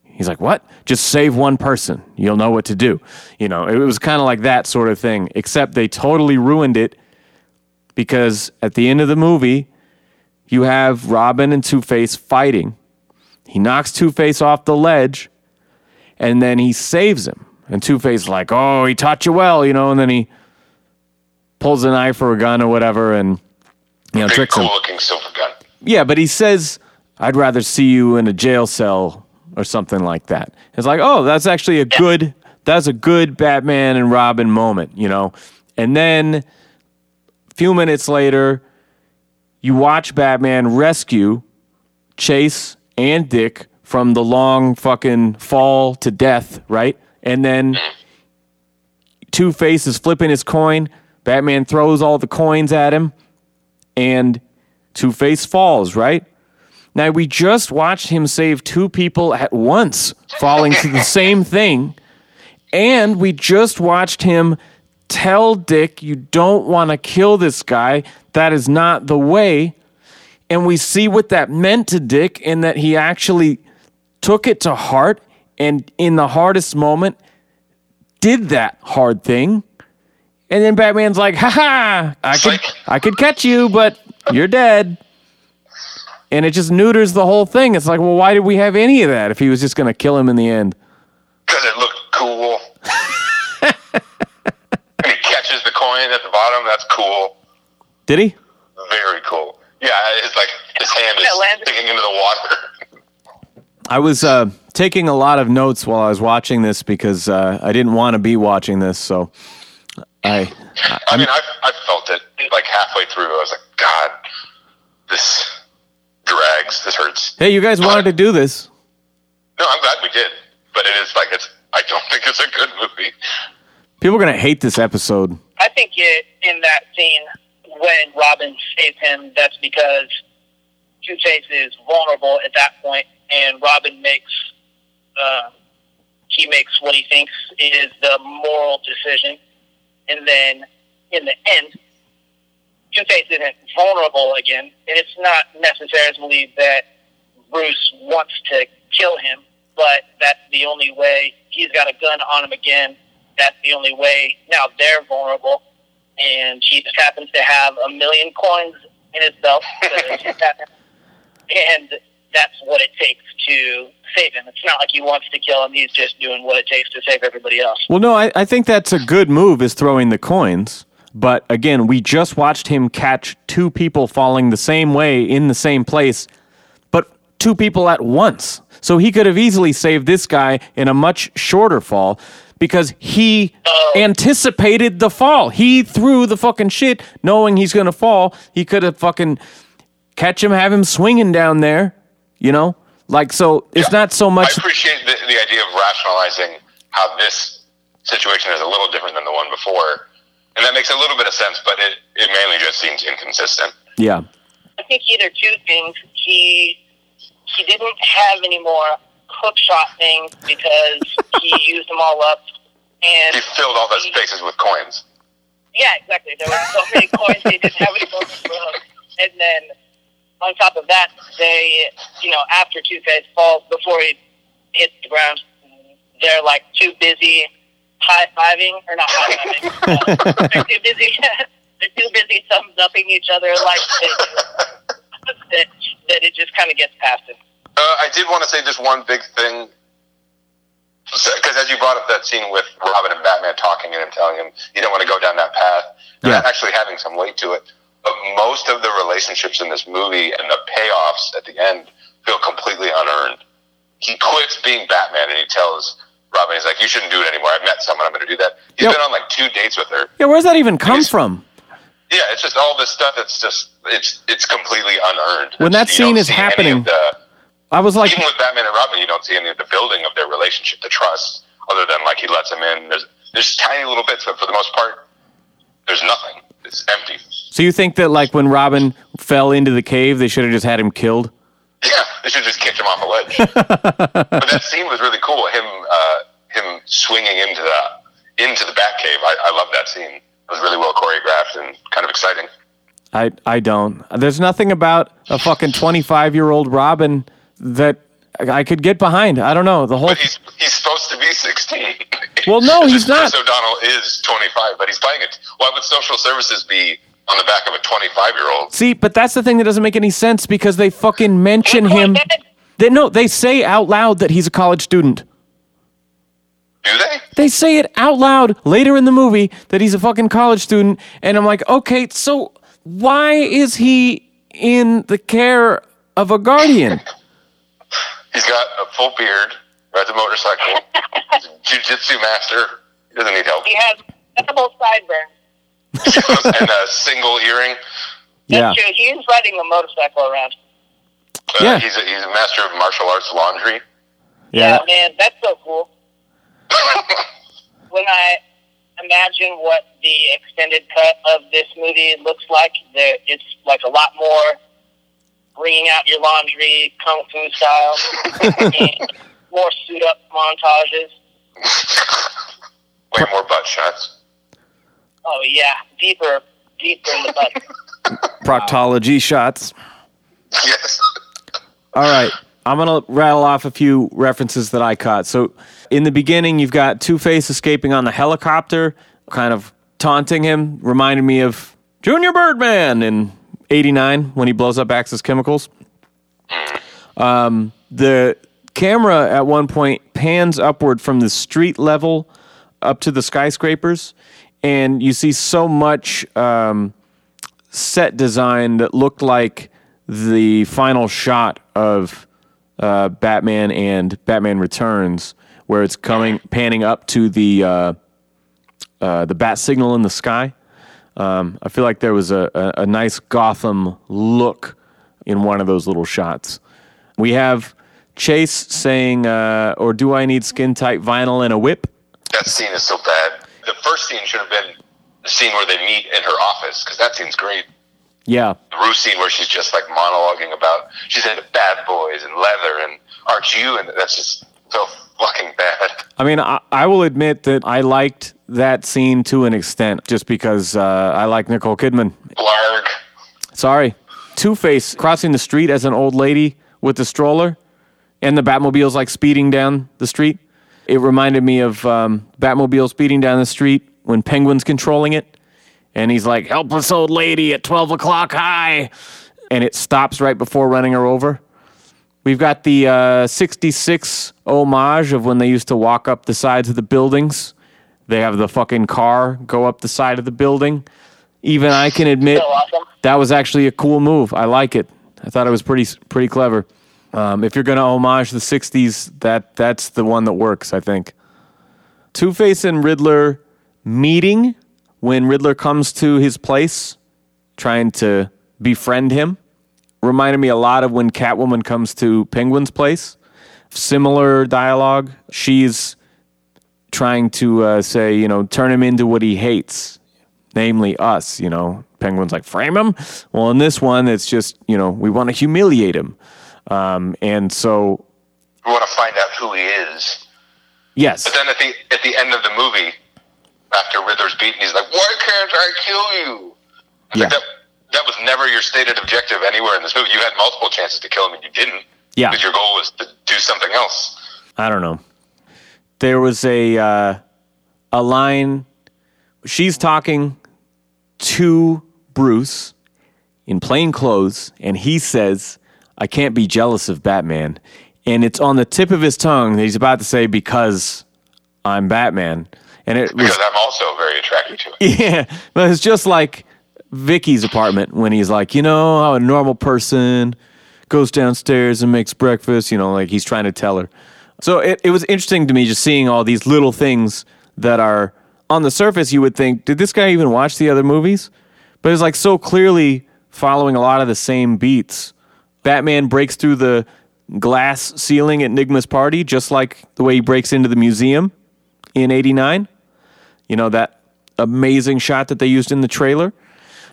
He's like, what? Just save one person. You'll know what to do. You know, it was kind of like that sort of thing, except they totally ruined it because at the end of the movie, you have Robin and Two Face fighting. He knocks Two Face off the ledge, and then he saves him. And Two Face like, oh, he taught you well, you know. And then he pulls a knife or a gun or whatever, and you know Big tricks him. looking silver gun. Yeah, but he says, I'd rather see you in a jail cell or something like that. It's like, oh, that's actually a good that's a good Batman and Robin moment, you know. And then a few minutes later, you watch Batman rescue Chase and Dick from the long fucking fall to death, right? And then Two Face is flipping his coin. Batman throws all the coins at him, and Two Face falls, right? Now, we just watched him save two people at once, falling to the same thing. And we just watched him tell Dick, you don't want to kill this guy. That is not the way. And we see what that meant to Dick and that he actually took it to heart and in the hardest moment did that hard thing. And then Batman's like, ha ha, I could, I could catch you, but you're dead. And it just neuters the whole thing. It's like, well, why did we have any of that if he was just going to kill him in the end? Because it looked cool. and he catches the coin at the bottom. That's cool. Did he? Very cool. Yeah, it's like his hand is Yeah, landed- sticking into the water. I was uh, taking a lot of notes while I was watching this because uh, I didn't want to be watching this. So I, I mean, I, I felt it like halfway through. I was like, God, this drags. This hurts. hey, you guys wanted to do this. No, I'm glad we did. But it is like, it's. I don't think it's a good movie. People are going to hate this episode. I think it, in that scene when Robin saves him, that's because Two Face is vulnerable at that point, and Robin makes uh, he makes what he thinks is the moral decision, and then in the end, Two Face isn't vulnerable again, and it's not necessarily that Bruce wants to kill him, but that's the only way. He's got a gun on him again. That's the only way. Now they're vulnerable, and he just happens to have a million coins in his belt. and that's what it takes to save him. It's not like he wants to kill him. He's just doing what it takes to save everybody else. Well, no, I, I think that's a good move is throwing the coins. But again, we just watched him catch two people falling the same way in the same place, but two people at once. So he could have easily saved this guy in a much shorter fall because he anticipated the fall. He threw the fucking shit knowing he's going to fall. He could have fucking catch him, have him swinging down there, you know? Like, so it's Yeah. not so much. I appreciate the, the idea of rationalizing how this situation is a little different than the one before. And that makes a little bit of sense, but it, it mainly just seems inconsistent. Yeah. I think either two things. He he didn't have any more hook shot things because he used them all up, and He filled all those spaces with coins. Yeah, exactly. There were so many coins they didn't have any more room. And then on top of that, they, you know, after Two Face falls, before he hits the ground, they're like too busy high fiving or not high fiving. uh, they're too busy. they're too busy thumbs upping each other like that, that it just kind of gets past him. Uh, I did want to say just one big thing. Because as you brought up that scene with Robin and Batman talking and him telling him you don't want to go down that path, Yeah. actually having some weight to it. But most of the relationships in this movie and the payoffs at the end feel completely unearned. He quits being Batman and he tells Robin, he's like, you shouldn't do it anymore. I've met someone. I'm going to do that. He's Yep. been on like two dates with her. Yeah, where's that even come from? Yeah, it's just all this stuff. It's just it's it's completely unearned. When that scene is happening- the- I was like, even with Batman and Robin, you don't see any of the building of their relationship, the trust, other than like he lets him in. There's there's tiny little bits, but for the most part, there's nothing. It's empty. so you think that like when Robin fell into the cave, they should have just had him killed? Yeah, they should have just kicked him off a ledge. but that scene was really cool. Him uh, him swinging into the into the Batcave. I, I love that scene. It was really well choreographed and kind of exciting. I I don't. There's nothing about a fucking 25 year old Robin that I could get behind. I don't know the whole. But he's he's supposed to be 16. Well, no, he's Chris not. O'Donnell is 25, but he's playing it. Why would social services be on the back of a 25 year old? See, but that's the thing that doesn't make any sense because they fucking mention him. They no, they say out loud that he's a college student. Do they? They say it out loud later in the movie that he's a fucking college student, and I'm like, okay, so why is he in the care of a guardian? He's got a full beard, rides a motorcycle, he's a jujitsu master. He doesn't need help. He has double sideburns. and a single earring. Yeah, That's true. He is riding a motorcycle around. Uh, Yeah. He's, a, he's a master of martial arts laundry. yeah. man, that's so cool. when I imagine what the extended cut of this movie looks like, there it's like a lot more bringing out your laundry, kung fu style, more suit up montages. Way more butt shots. Oh yeah, deeper, deeper in the butt. Proctology shots. Yes. All right. I'm going to rattle off a few references that I caught. So, in the beginning, you've got Two Face escaping on the helicopter, kind of taunting him, reminded me of Junior Birdman in 89 when he blows up Axis Chemicals. Um, the camera at one point pans upward from the street level up to the skyscrapers, and you see so much. Um, set design that looked like the final shot of uh, Batman and Batman Returns, where it's coming panning up to the uh, uh, the bat signal in the sky. Um, I feel like there was a, a, a nice Gotham look in one of those little shots. We have Chase saying, uh, "Or do I need skin tight vinyl and a whip?" That scene is so bad. The first scene should have been the scene where they meet in her office because that scene's great. Yeah. The Ruth scene where she's just like monologuing about she's into bad boys and leather and aren't you? And that's just so fucking bad. I mean, I, I will admit that I liked that scene to an extent just because uh, I like Nicole Kidman. Blarg. Sorry. Two Face crossing the street as an old lady with the stroller and the Batmobile's like speeding down the street. It reminded me of um, Batmobile speeding down the street when Penguin's controlling it. And he's like, helpless old lady at 12 o'clock high. And it stops right before running her over. We've got the uh, 66 homage of when they used to walk up the sides of the buildings. They have the fucking car go up the side of the building. Even I can admit So awesome. that was actually a cool move. I like it. I thought it was pretty pretty clever. Um, if you're gonna homage the '60s, that that's the one that works. I think. Two Face and Riddler meeting when Riddler comes to his place, trying to befriend him, reminded me a lot of when Catwoman comes to Penguin's place. Similar dialogue. She's trying to uh, say, you know, turn him into what he hates, namely us. You know, Penguin's like, frame him. Well, in this one, it's just, you know, we want to humiliate him. Um, and so, We want to find out who he is. yes, But then at the at the end of the movie, after Riddler's beaten, he's like, "Why can't I kill you?" I Yeah. That was never your stated objective anywhere in this movie. You had multiple chances to kill him, and you didn't. Yeah. Because your goal was to do something else. I don't know. There was a uh, a line. She's talking to Bruce in plain clothes, and he says, "I can't be jealous of Batman." And it's on the tip of his tongue that he's about to say, "Because I'm Batman." And it was Because I'm also very attracted to it. yeah, but it's just like Vicky's apartment when he's like, you know, how a normal person goes downstairs and makes breakfast, you know, like he's trying to tell her. So it, it was interesting to me just seeing all these little things that are on the surface, you would think, did this guy even watch the other movies? But it's like so clearly following a lot of the same beats. Batman breaks through the glass ceiling at Nigma's party, just like the way he breaks into the museum in 89. You know, that amazing shot that they used in the trailer.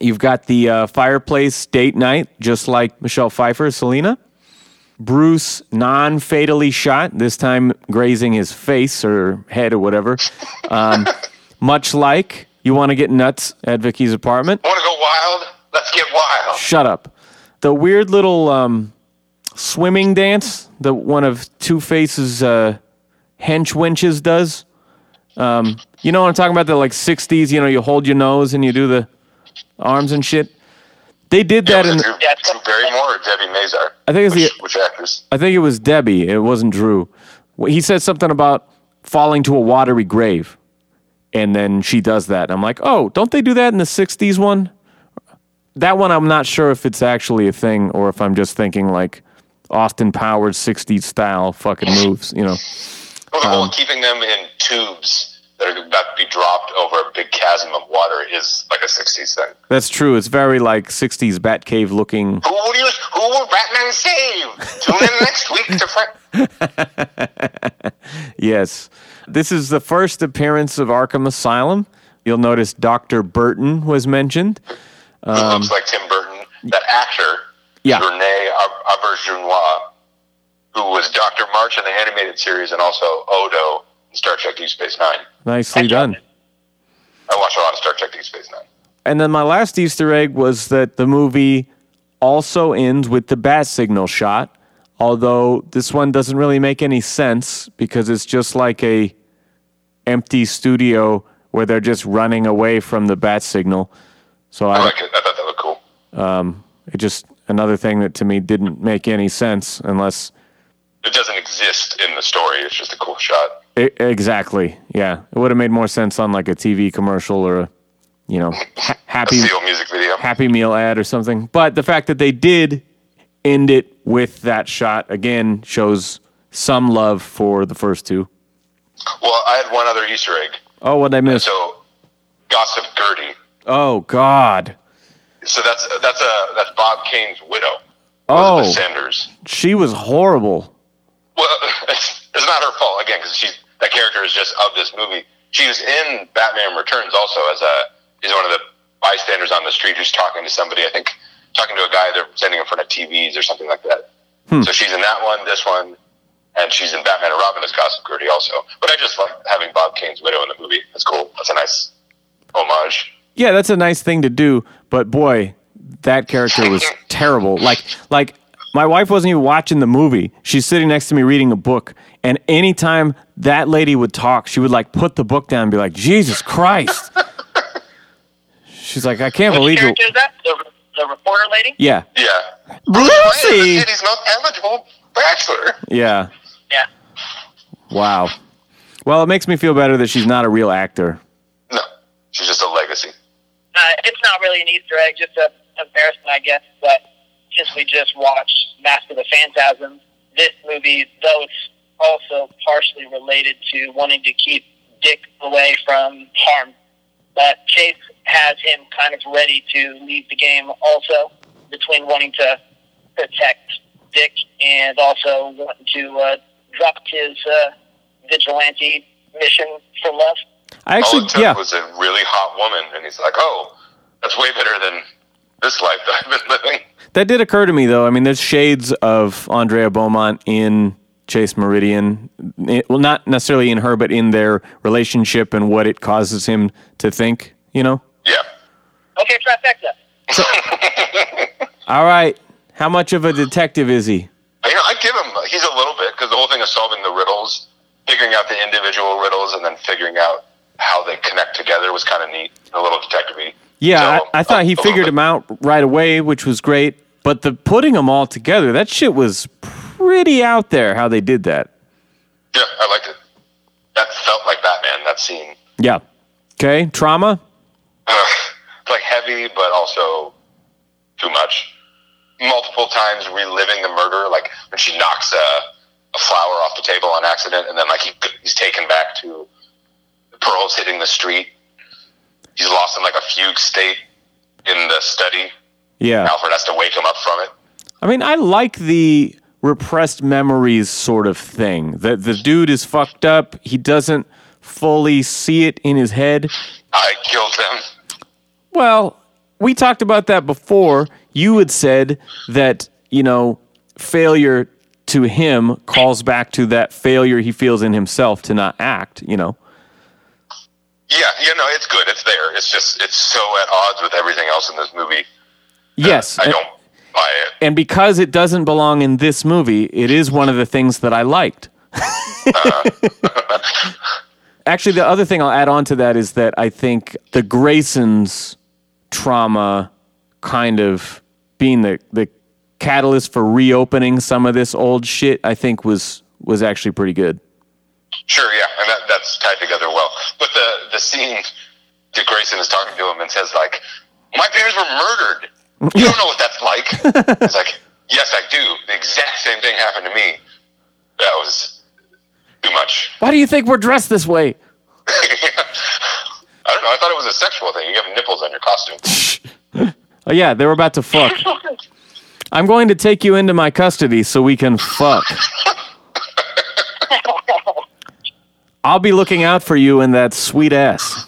You've got the uh, fireplace date night, just like Michelle Pfeiffer, Selina. Bruce non fatally shot, this time grazing his face or head or whatever. Um, much like you want to get nuts at Vicky's apartment. Want to go wild? Let's get wild. Shut up. The weird little um, swimming dance that one of Two Face's uh, hench wenches does. Um, you know what I'm talking about? The like 60s, you know, you hold your nose and you do the arms and shit. They did that in. Was it Drew, Yeah, Drew Barrymore or Debbie Mazar? I think it's the- which, which actress? I think it was Debbie. It wasn't Drew. He said something about falling to a watery grave, and then she does that. And I'm like, oh, don't they do that in the '60s one? That one, I'm not sure if it's actually a thing or if I'm just thinking like Austin Powers '60s style fucking moves. You know? Well, the whole Um, keeping them in tubes that are about to be dropped over a big chasm of water is like a '60s thing. That's true. It's very like '60s Batcave looking. Who will you? Who will Batman save? Tune in next week to find. Yes. This is the first appearance of Arkham Asylum. You'll notice Dr. Burton was mentioned. Who looks like Tim Burton? That actor, Um, Yeah. Rene Auberjonois, who was Doctor March in the animated series and also Odo in Star Trek: Deep Space Nine. Nicely done. I watch a lot of Star Trek: Deep Space Nine. And then my last Easter egg was that the movie also ends with the bat signal shot, although this one doesn't really make any sense because it's just like a empty studio where they're just running away from the bat signal. So I I, like it. I thought that looked cool. Um, it just another thing that to me didn't make any sense unless It doesn't exist in the story. It's just a cool shot. I, E, exactly. Yeah, it would have made more sense on like a TV commercial or a, you know, ha- happy music video. Happy Meal ad or something. But the fact that they did end it with that shot again shows some love for the first two. Well, I had one other Easter egg. Oh, what I missed? So, Gossip Gertie. Oh God. So that's that's a that's Bob Kane's widow. Oh, Elizabeth Sanders. she was horrible. Well, it's, not her fault again because she's that character is just of this movie. She was in Batman Returns also as a is one of the bystanders on the street who's talking to somebody. I think talking to a guy they're standing in front of TVs or something like that. Hmm. So she's in that one, this one, and she's in Batman and Robin as Gossip Gertie also. But I just like having Bob Kane's widow in the movie. That's cool. That's a nice homage. Yeah, that's a nice thing to do, but boy, that character was terrible. Like like my wife wasn't even watching the movie. She's sitting next to me reading a book, and anytime that lady would talk, she would like put the book down and be like, "Jesus Christ." She's like, "I can't Which believe it." character is that? The, the reporter lady? Yeah. Yeah. Lucy. He's not eligible bachelor. Yeah. Yeah. Wow. Well, it makes me feel better that she's not a real actor. No, she's just a legacy. Uh, it's not really an Easter egg, just a embarrassment, I guess. But since we just watched Mask of the Phantasm, this movie, though it's also partially related to wanting to keep Dick away from harm, but Chase has him kind of ready to leave the game also between wanting to protect Dick and also wanting to uh, drop his uh, vigilante mission for love. I All actually, it took yeah. was a really hot woman, and he's like, "Oh, that's way better than this life that I've been living." That did occur to me, though. I mean, there's shades of Andrea Beaumont in Chase Meridian. It- well, not necessarily in her, but in their relationship and what it causes him to think, you know? Yeah. Okay, trifecta. All right. How much of a detective is he? You know, I give him. He's a little bit because the whole thing of solving the riddles, figuring out the individual riddles, and then figuring out how they connect together was kind of neat. A little detective-y. Yeah, So, I, I thought a- he figured bit. him out right away, which was great. But the putting them all together, that shit was pretty out there how they did that. Yeah, I liked it. That felt like Batman. That scene. Yeah. Okay. Trauma? It's like heavy, but also too much. Multiple times reliving the murder, like when she knocks a, a flower off the table on accident, and then like he, he's taken back to the pearls hitting the street. He's lost in like a fugue state in the study. Yeah. Alfred has to wake him up from it. I mean, I like the repressed memories sort of thing. That the dude is fucked up. He doesn't fully see it in his head. I killed them. Well, we talked about that before. You had said that, you know, failure to him calls back to that failure he feels in himself to not act, you know. Yeah, you know, it's good. It's there. It's just, it's so at odds with everything else in this movie. Yes. I don't it. and because it doesn't belong in this movie, it is one of the things that I liked. Uh-huh. Actually, the other thing I'll add on to that is that I think the Graysons trauma kind of being the, the catalyst for reopening some of this old shit, I think was was actually pretty good. Sure, yeah, and that, that's tied together well. But the the scene, Dick Grayson is talking to him and says like, "My parents were murdered. You don't know what that's like." it's like, "Yes, I do. The exact same thing happened to me. That was too much." Why do you think we're dressed this way? I don't know. I thought it was a sexual thing. You have nipples on your costume. Oh yeah, they were about to fuck. I'm going to take you into my custody so we can fuck. I'll be looking out for you in that sweet ass.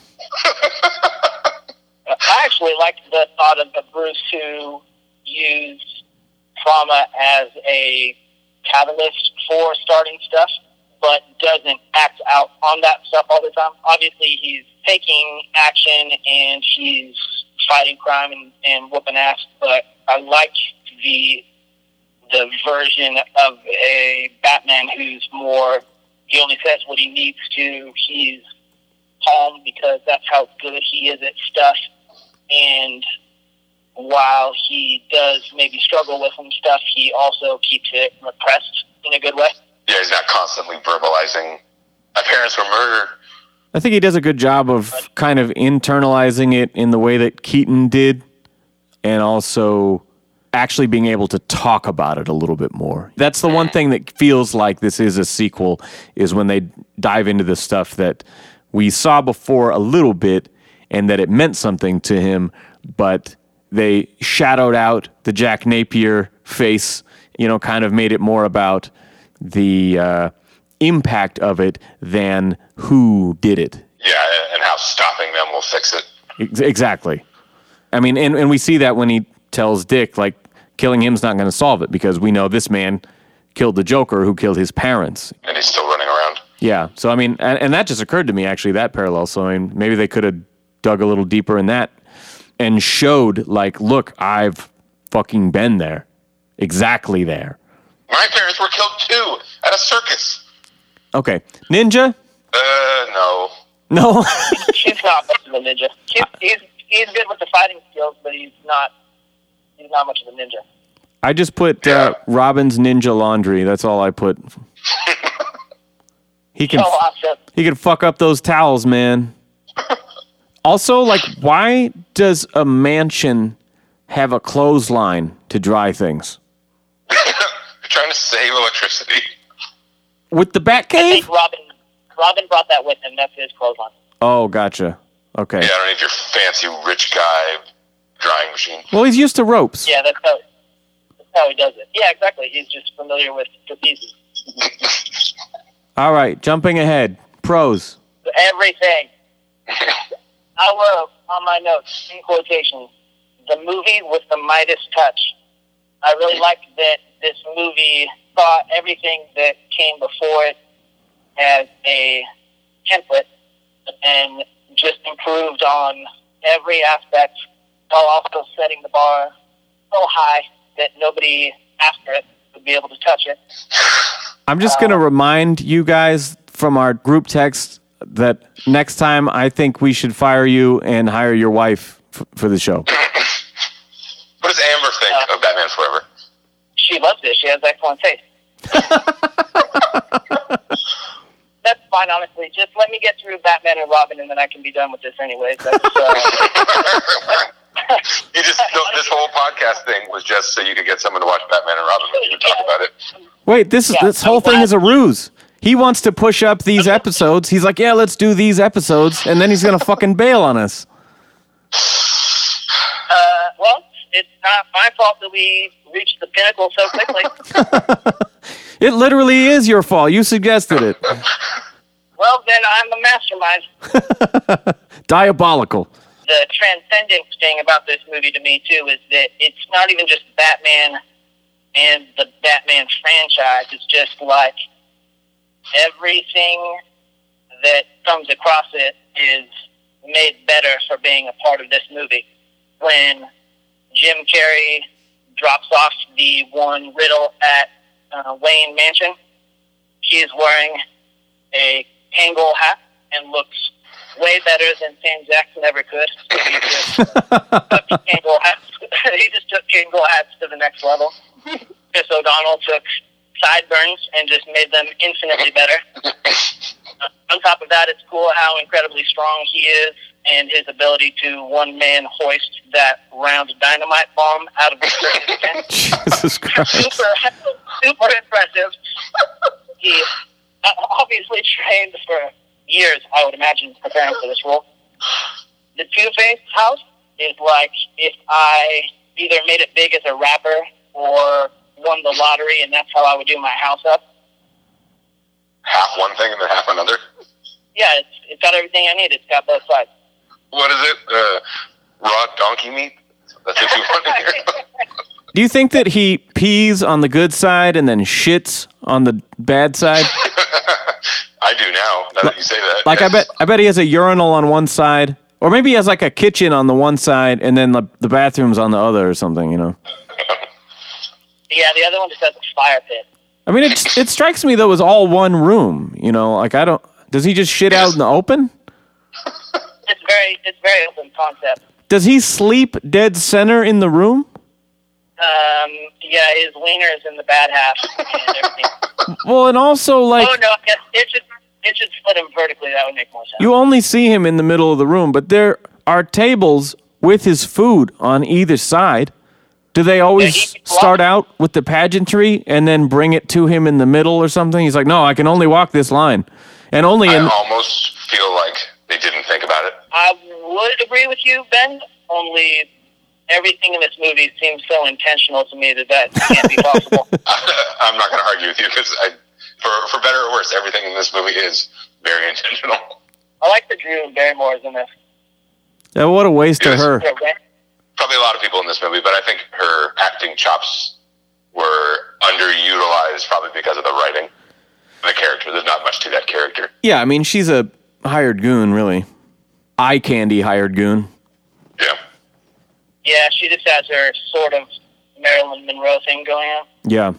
I actually liked the thought of the Bruce who used trauma as a catalyst for starting stuff, but doesn't act out on that stuff all the time. Obviously, he's taking action and he's fighting crime and, and whooping ass, but I like the the version of a Batman who's more. He only says what he needs to. He's calm because that's how good he is at stuff. And while he does maybe struggle with some stuff, he also keeps it repressed in a good way. Yeah, he's not constantly verbalizing. My parents were murdered. I think he does a good job of kind of internalizing it in the way that Keaton did, and also actually being able to talk about it a little bit more. That's the one thing that feels like this is a sequel is when they dive into the stuff that we saw before a little bit and that it meant something to him, but they shadowed out the Jack Napier face, you know, kind of made it more about the uh, impact of it than who did it. Yeah, and how stopping them will fix it. Ex- exactly. I mean, and, and we see that when he tells Dick, like, killing him's not going to solve it because we know this man killed the Joker who killed his parents. And he's still running around. Yeah. So, I mean, and, and that just occurred to me, actually, that parallel. So, I mean, maybe they could have dug a little deeper in that and showed, like, look, I've fucking been there. Exactly there. My parents were killed too at a circus. Okay. Ninja? Uh, no. No. He's not much of a ninja. He's, he's he's good with the fighting skills, but he's not he's not much of a ninja. I just put uh, Robin's Ninja Laundry. That's all I put. He can So awesome. he can fuck up those towels, man. Also, like, why does a mansion have a clothesline to dry things? You're trying to save electricity. With the I think Batcave? Robin Robin brought that with him. That's his clothesline. Oh, gotcha. Okay. Yeah, I don't need your fancy rich guy drying machine. Well, he's used to ropes. Yeah, that's how that's how he does it. Yeah, exactly. He's just familiar with trapezes. All right, jumping ahead. Pros. Everything. I wrote on my notes in quotations the movie with the Midas touch. I really liked that this movie saw everything that came before it as a template and just improved on every aspect while also setting the bar so high that nobody after it would be able to touch it. I'm just going to uh, remind you guys from our group text that next time I think we should fire you and hire your wife f- for the show. What does Amber think of Batman Forever? She loves it. She has excellent taste. That's fine, honestly. Just let me get through Batman and Robin, and then I can be done with this, anyways. That's, uh, you just this whole podcast thing was just so you could get someone to watch Batman and Robin with you and talk about it. Wait, this is Yeah, this whole I'm thing glad- is a ruse. He wants to push up these episodes. He's like, "Yeah, let's do these episodes," and then he's gonna fucking bail on us. uh, well, it's not my fault that we reached the pinnacle so quickly. It literally is your fault. You suggested it. well, then I'm a mastermind. Diabolical. the transcendent thing about this movie to me too is that it's not even just Batman and the Batman franchise. It's just like everything that comes across it is made better for being a part of this movie. When Jim Carrey drops off the one riddle at uh, Wayne Mansion, he is wearing a Kangol hat and looks way better than Sam Jackson ever could. He just took hats. he just took Kangol hats to the next level. Chris O'Donnell took sideburns and just made them infinitely better. Uh, on top of that, it's cool how incredibly strong he is and his ability to one man hoist that round dynamite bomb out of the curtain. Jesus Christ. super, super impressive. he uh, obviously trained for years, I would imagine, preparing for this role. The Two Face house is like if I either made it big as a rapper or won the lottery, and that's how I would do my house up. Half one thing and then half another. Yeah, it's, it's got everything I need. It's got both sides. What is it? Uh, raw donkey meat. That's what you want to hear. Do you think that he pees on the good side and then shits on the bad side? I do now. Now that you say that. Like I bet I bet he has a urinal on one side, or maybe he has like a kitchen on the one side and then the, the bathrooms on the other or something. You know. Yeah, the other one just has a fire pit. I mean, it it strikes me though as all one room. You know, like I don't. Does he just shit out in the open? It's very, it's very open concept. Does he sleep dead center in the room? Um, yeah, his wiener is in the bad half and. Well, and also like Oh no, I guess it should it should split him vertically. That would make more sense. you only see him in the middle of the room, but there are tables with his food on either side. Do they always Yeah, he- start out with the pageantry and then bring it to him in the middle or something? He's like, "No, I can only walk this line." And only I in almost feel like they didn't think about it. I would agree with you, Ben. Only everything in this movie seems so intentional to me that that can't be possible. I'm not going to argue with you because for for better or worse, everything in this movie is very intentional. I like the Drew Barrymores in this. Yeah, what a waste of Yes. her. Okay. Probably a lot of people in this movie, but I think her acting chops were underutilized probably because of the writing. The character. There's not much to that character. Yeah, I mean, she's a hired goon, really. Eye candy hired goon. Yeah. Yeah, she just has her sort of Marilyn Monroe thing going on. Yeah.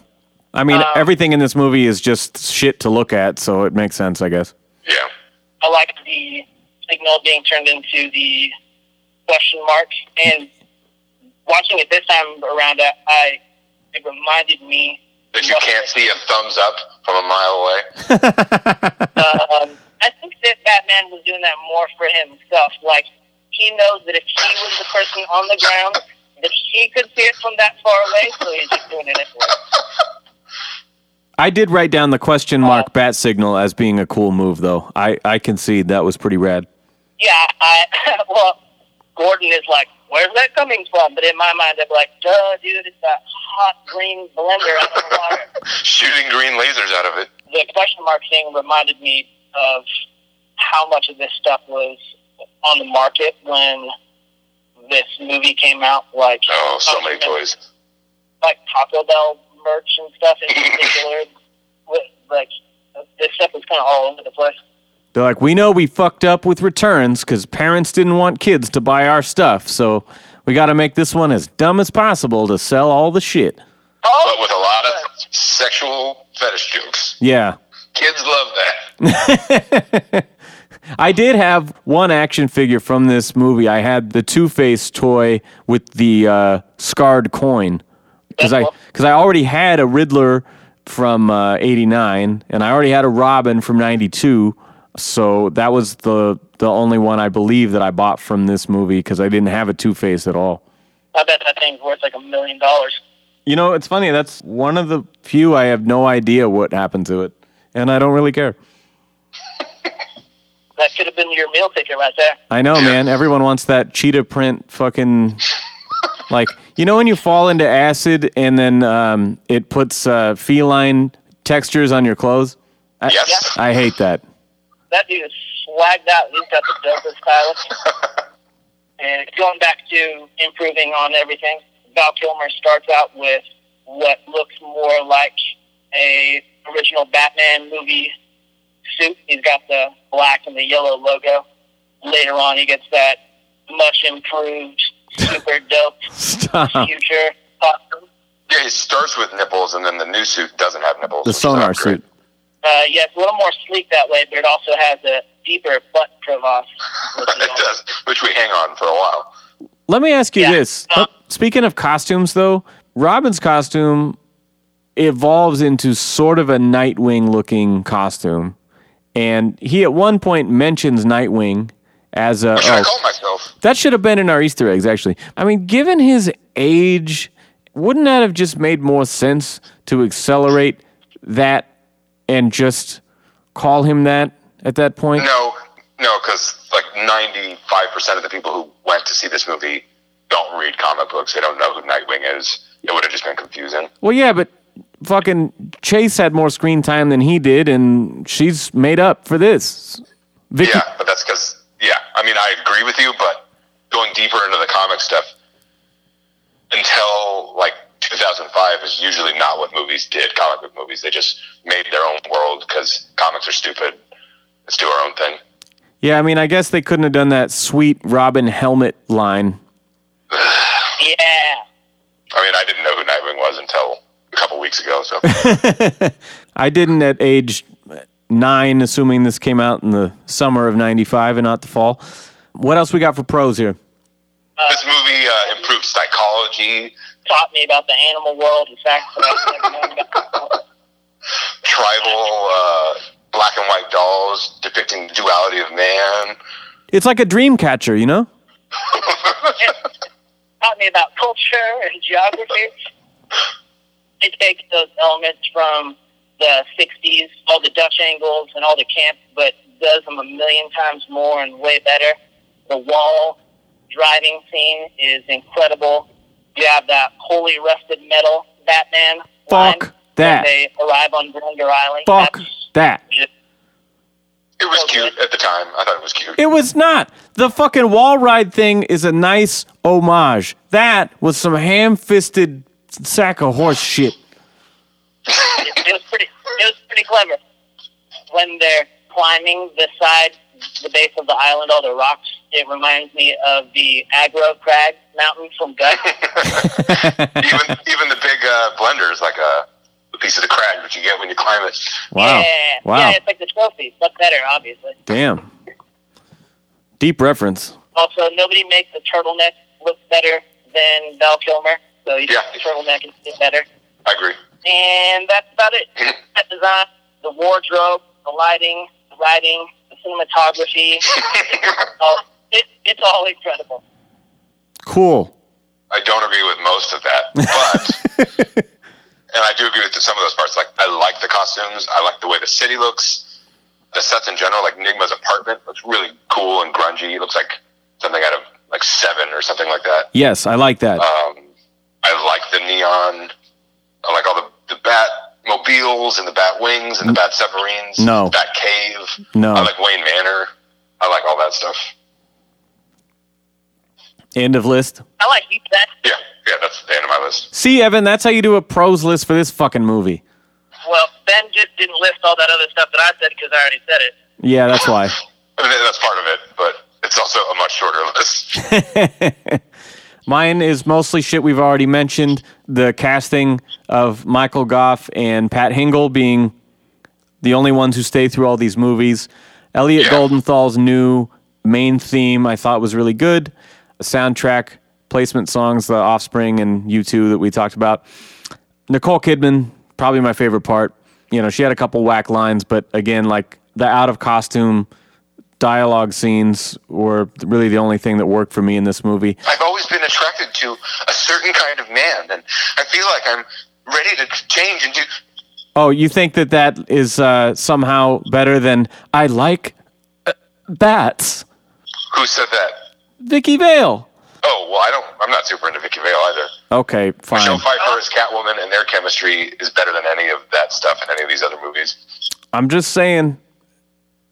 I mean, Um, everything in this movie is just shit to look at, so it makes sense, I guess. Yeah. I like the signal being turned into the question mark. And watching it this time around, I, I it reminded me. That you can't see a thumbs up from a mile away. Um, I think that Batman was doing that more for himself. Like he knows that if he was the person on the ground, that he could see it from that far away, so he's just doing it anyway. I did write down the question mark bat signal as being a cool move, though. I, I concede that was pretty rad. Yeah, I well, Gordon is like, where's that coming from? But in my mind, I'm like, duh, dude, it's that hot green blender out of the water. Shooting green lasers out of it. the question mark thing reminded me of how much of this stuff was on the market when this movie came out. Like, Oh, so many uh, toys. like Taco Bell merch and stuff in particular. With, like, this stuff was kind of all over the place. They're like, we know we fucked up with returns because parents didn't want kids to buy our stuff, so we got to make this one as dumb as possible to sell all the shit. But Oh, with a lot of sexual fetish jokes. Yeah. Kids love that. I did have one action figure from this movie. I had the Two Face toy with the uh, scarred coin because I because I already had a Riddler from uh, '89 and I already had a Robin from '92. So that was the the only one I believe that I bought from this movie because I didn't have a Two Face at all. I bet that thing's worth like a million dollars. You know, it's funny. That's one of the few I have no idea what happened to it, and I don't really care. That could have been your meal ticket right there. I know, man. Everyone wants that cheetah print fucking. Like, you know, when you fall into acid and then um, it puts uh, feline textures on your clothes? I, Yes. I hate that. That dude is swagged out. He's got the dopest stylist. and going back to improving on everything, Val Kilmer starts out with what looks more like a original Batman movie suit. He's got the black and the yellow logo. Later on, he gets that much improved, super dope Stop. future costume. Yeah, he starts with nipples, and then the new suit doesn't have nipples. The sonar not great. suit. Uh, yeah, it's a little more sleek that way, but it also has a deeper butt crevasse. which it does, which we hang on for a while. Let me ask you Yeah. this. Uh, Speaking of costumes, though, Robin's costume evolves into sort of a Nightwing looking costume. And he at one point mentions Nightwing as a. Which I oh, call myself. That should have been in our Easter eggs, actually. I mean, given his age, wouldn't that have just made more sense to accelerate that and just call him that at that point? No, no, because like ninety-five percent of the people who went to see this movie don't read comic books. They don't know who Nightwing is. It would have just been confusing. Well, yeah, but fucking Chase had more screen time than he did, and she's made up for this. Vicky, Yeah, but that's because yeah. I mean, I agree with you, but going deeper into the comic stuff until like 2005 is usually not what movies did. Comic book movies, they just made their own world because comics are stupid. Let's do our own thing. yeah, I mean, I guess they couldn't have done that sweet Robin helmet line. Yeah. I mean, I didn't know who Nightwing was until a couple weeks ago. So I didn't at age nine, assuming this came out in the summer of 95 and not the fall. What else we got for pros here? this movie uh, improved psychology, Taught me about the animal world and facts that I've never known about. tribal uh, black and white dolls depicting the duality of man. It's like a dream catcher, you know? Taught me about culture and geography. It takes those elements from the 60s, all the Dutch angles and all the camp, but does them a million times more and way better. The wall driving scene is incredible. You have that holy rusted metal Batman. Fuck line that. When they arrive on Blunder Island. Fuck That's that. just It It was cute at the time. I thought it was cute. It was not. The fucking wall ride thing is a nice homage. That was some ham fisted sack of horse shit. It, it was pretty. It was pretty clever when they're climbing the side, the base of the island, all the rocks. It reminds me of the aggro crag mountain from Gut. even even the big uh, blender is like a, a piece of the crag that you get when you climb it. Wow. Yeah, Wow. yeah, it's like the trophy, but better, obviously. Damn. Deep reference. Also, nobody makes the turtleneck look better than Val Kilmer, so you Yeah. the turtleneck is get better. I agree. And that's about it. Set design, the wardrobe, the lighting, the writing, the cinematography. oh, it, it's all incredible. Cool. I don't agree with most of that, but and I do agree with some of those parts. Like I like the costumes. I like the way the city looks. The sets in general, like Nygma's apartment, looks really cool and grungy. It looks like something out of like Seven or something like that. Yes, I like that. Um, I like the neon. I like all the the bat mobiles and the bat wings and the bat submarines. No. Bat cave. No. I like Wayne Manor. I like all that stuff. End of list. I like you, that. Yeah, yeah, that's the end of my list. See, Evan, that's how you do a pros list for this fucking movie. Well, Ben just didn't list all that other stuff that I said because I already said it. Yeah, that's why. I mean, that's part of it, but it's also a much shorter list. Mine is mostly shit we've already mentioned. The casting of Michael Gough and Pat Hingle being the only ones who stay through all these movies. Elliot Yeah. Goldenthal's new main theme I thought was really good. A soundtrack, placement songs, The Offspring and U2 that we talked about. Nicole Kidman, probably my favorite part. You know, she had a couple whack lines, but again, like the out of costume dialogue scenes were really the only thing that worked for me in this movie. I've always been attracted to a certain kind of man, and I feel like I'm ready to change and do. Oh, you think that that is uh, somehow better than I like uh, bats? Who said that? Vicki Vale. Oh well, I don't. I'm not super into Vicki Vale either. Okay, fine. Michelle. Pfeiffer as Catwoman, and their chemistry is better than any of that stuff in any of these other movies. I'm just saying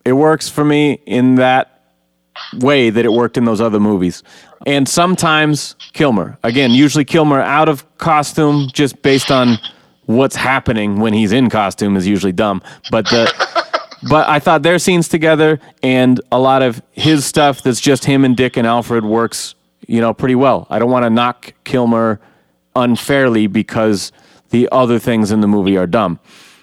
it works for me in that way that it worked in those other movies. And sometimes Kilmer. Again, usually Kilmer out of costume just based on what's happening when he's in costume is usually dumb. But the but I thought their scenes together and a lot of his stuff that's just him and Dick and Alfred works, you know, pretty well. I don't want to knock Kilmer unfairly because the other things in the movie are dumb.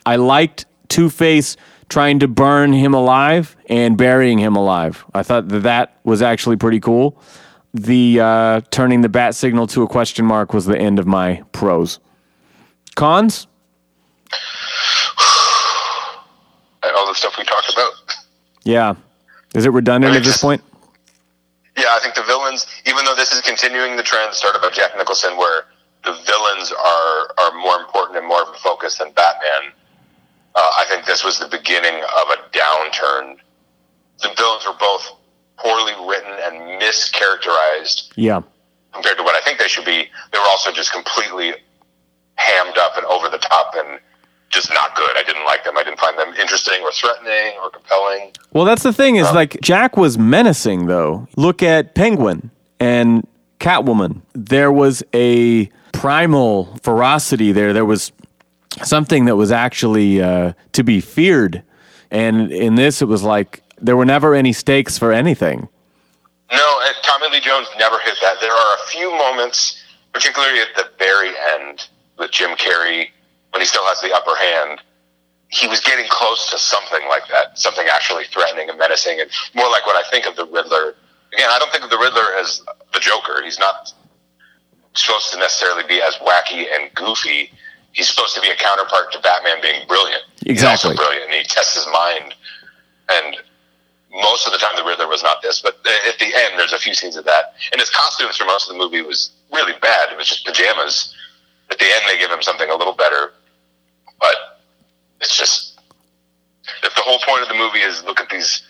I liked Two Face trying to burn him alive and burying him alive. I thought that that was actually pretty cool. The uh, turning the bat signal to a question mark was the end of my pros. Cons? All the stuff we talked about. Yeah. Is it redundant at this point? Yeah, I think the villains, even though this is continuing the trend started by Jack Nicholson, where the villains are are more important and more of a focus than Batman. Uh, I think this was the beginning of a downturn. The villains were both poorly written and mischaracterized Yeah. compared to what I think they should be. They were also just completely hammed up and over the top and just not good. I didn't like them. I didn't find them interesting or threatening or compelling. Well, that's the thing is like Jack was menacing though. Look at Penguin and Catwoman. There was a primal ferocity there. There was something that was actually uh, to be feared. And in this, it was like there were never any stakes for anything. No, Tommy Lee Jones never hit that. There are a few moments, particularly at the very end with Jim Carrey, when he still has the upper hand. He was getting close to something like that, something actually threatening and menacing, and more like what I think of the Riddler. Again, I don't think of the Riddler as the Joker. He's not supposed to necessarily be as wacky and goofy. He's supposed to be a counterpart to Batman being brilliant. He's Exactly. also brilliant, and he tests his mind. And most of the time the Riddler was not this, but at the end there's a few scenes of that. And his costumes for most of the movie was really bad. It was just pajamas. At the end they give him something a little better, but it's just if the whole point of the movie is look at these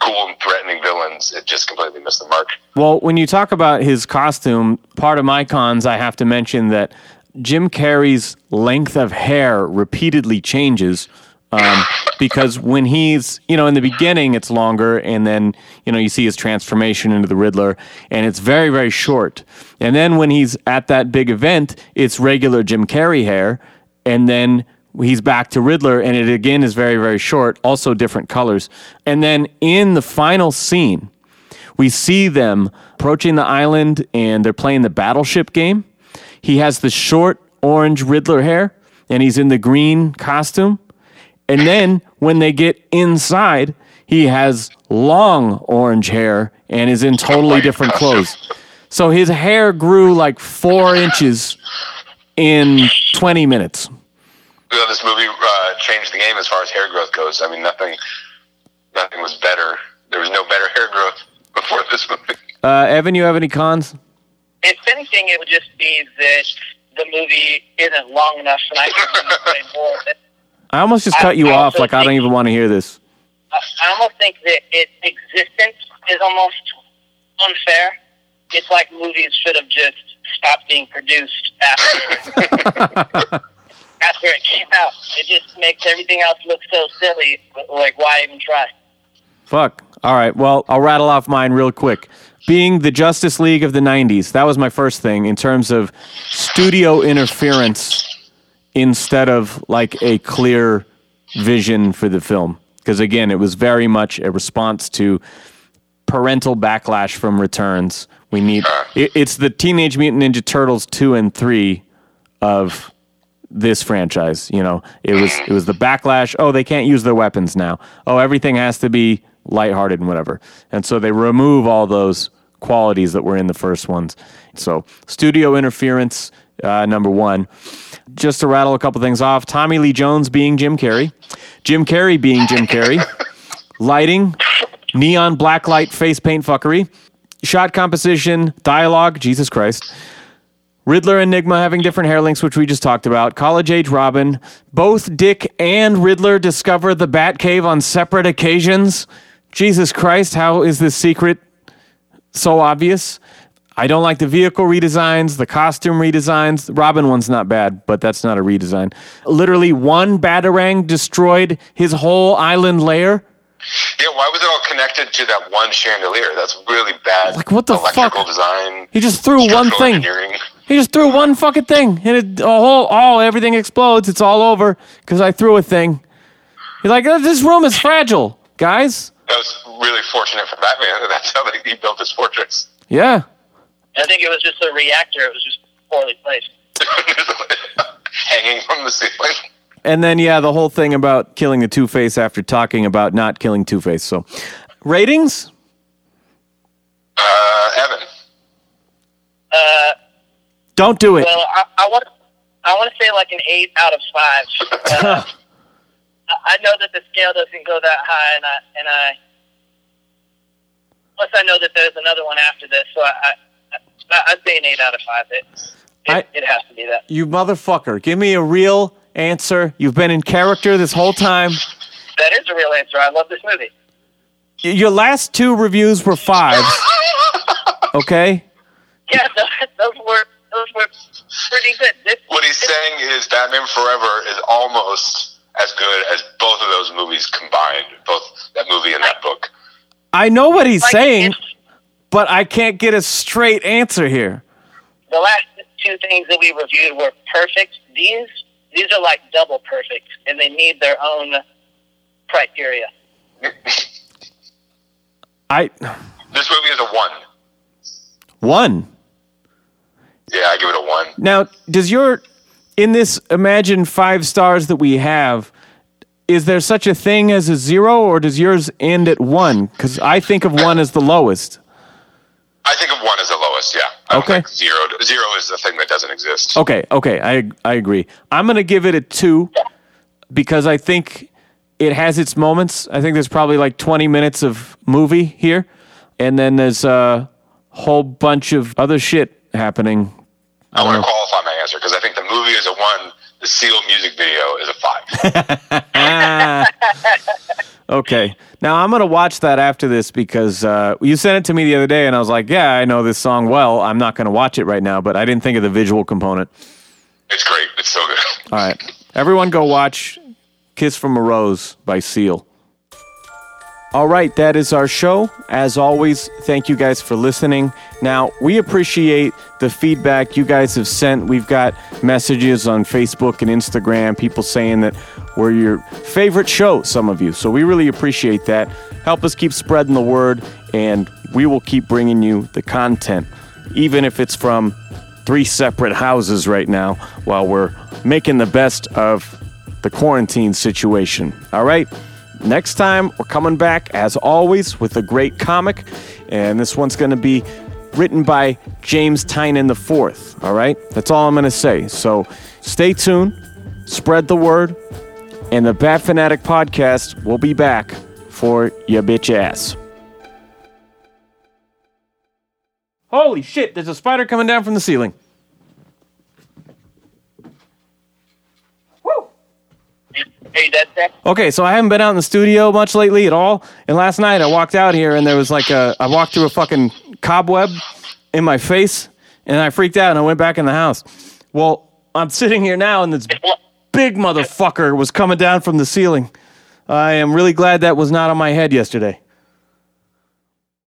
cool and threatening villains, it just completely missed the mark. Well, when you talk about his costume, part of my cons, I have to mention that Jim Carrey's length of hair repeatedly changes. Um, because when he's, you know, in the beginning, it's longer, and then, you know, you see his transformation into the Riddler, and it's very, very short. And then when he's at that big event, it's regular Jim Carrey hair, and then he's back to Riddler, and it again is very, very short, also different colors. And then in the final scene, we see them approaching the island, and they're playing the battleship game. He has the short orange Riddler hair, and he's in the green costume. And then when they get inside, he has long orange hair and is in totally different clothes. So his hair grew like four inches in 20 minutes. You know, this movie uh, changed the game as far as hair growth goes. I mean, nothing, nothing was better. There was no better hair growth before this movie. Uh, Evan, you have any cons? If anything, it would just be that the movie isn't long enough, and I can say more. That I almost just I- cut you I off. Like, I don't even want to hear this. I I almost think that its existence is almost unfair. It's like movies should have just stopped being produced after after it came out. It just makes everything else look so silly. Like, why even try? Fuck. All right. Well, I'll rattle off mine real quick. Being the Justice League of the 90s, that was my first thing in terms of studio interference instead of like a clear vision for the film. Because again, it was very much a response to parental backlash from returns. We need it, it's the Teenage Mutant Ninja Turtles 2 and 3 of this franchise. You know, it was it was the backlash. Oh, they can't use their weapons now. Oh, everything has to be lighthearted and whatever. And so they remove all those qualities that were in the first ones. So studio interference, uh, number one. Just to rattle a couple things off: Tommy Lee Jones being Jim Carrey, Jim Carrey being Jim Carrey, lighting, neon black light face paint fuckery, shot composition, dialogue. Jesus Christ. Riddler Enigma having different hair links, which we just talked about. College age Robin. Both Dick and Riddler discover the Batcave on separate occasions. Jesus Christ, how is this secret so obvious? I don't like the vehicle redesigns, the costume redesigns. The Robin one's not bad, but that's not a redesign. Literally, one Batarang destroyed his whole island lair. Yeah, why was it all connected to that one chandelier? That's really bad. Like, what the electrical fuck? design. He just threw one thing. engineering. He just threw one fucking thing, and it a whole all everything explodes. It's all over because I threw a thing. You're like, "Oh, this room is fragile, guys. That was really fortunate for Batman. That's how they, he built his fortress. Yeah, I think it was just a reactor. It was just poorly placed. Hanging from the ceiling. and then yeah, the whole thing about killing the Two Face after talking about not killing Two Face. So, ratings. Uh, Evan. Uh, Don't do it. well, I, I want I want to say like an eight out of five. Uh, I know that the scale doesn't go that high, and I and I. Plus, I know that there's another one after this, so I, I, I I'd say an eight out of five. It, it, I- it has to be that. you motherfucker, give me a real answer. You've been in character this whole time. That is a real answer. I love this movie. Y- Your last two reviews were fives. Okay. Yeah, those, those were those were pretty good. This, What he's saying is Batman Forever is almost as good as both of those movies combined. Both that movie and that book. I know what he's like, saying, but I can't get a straight answer here. the last two things that we reviewed were perfect. These these are like double perfect, and they need their own criteria. I This movie is a one. one. Yeah, I give it a one. Now, does your in this imagine five stars that we have, is there such a thing as a zero, or does yours end at one? Because I think of one as the lowest. I think of one as the lowest. Yeah. I Okay. zero. Zero is the thing that doesn't exist. Okay, okay, I I agree. I'm gonna give it a two because I think it has its moments. I think there's probably like 20 minutes of movie here, and then there's a whole bunch of other shit happening. I want to qualify my answer because I think the movie is a one. The Seal music video is a five. Okay. Now I'm gonna watch that after this because uh, you sent it to me the other day, and I was like, "Yeah, I know this song well. I'm not gonna watch it right now." But I didn't think of the visual component. it's great. It's so good. All right, everyone, go watch Kiss from a Rose by Seal. All right, that is our show. As always, thank you guys for listening. Now, we appreciate the feedback you guys have sent. We've got messages on Facebook and Instagram, people saying that we're your favorite show, some of you. So we really appreciate that. Help us keep spreading the word, and we will keep bringing you the content, even if it's from three separate houses right now while we're making the best of the quarantine situation. All right? Next time, we're coming back, as always, with a great comic. And this one's going to be written by James Tynion IV. All right? That's all I'm going to say. So stay tuned, spread the word, and the Bat Fanatic podcast will be back for your bitch ass. Holy shit, there's a spider coming down from the ceiling. Hey, that's that. Okay, so I haven't been out in the studio much lately at all. And last night I walked out here and there was like a, I walked through a fucking cobweb in my face and I freaked out and I went back in the house. Well, I'm sitting here now and this big motherfucker was coming down from the ceiling. I am really glad that was not on my head yesterday.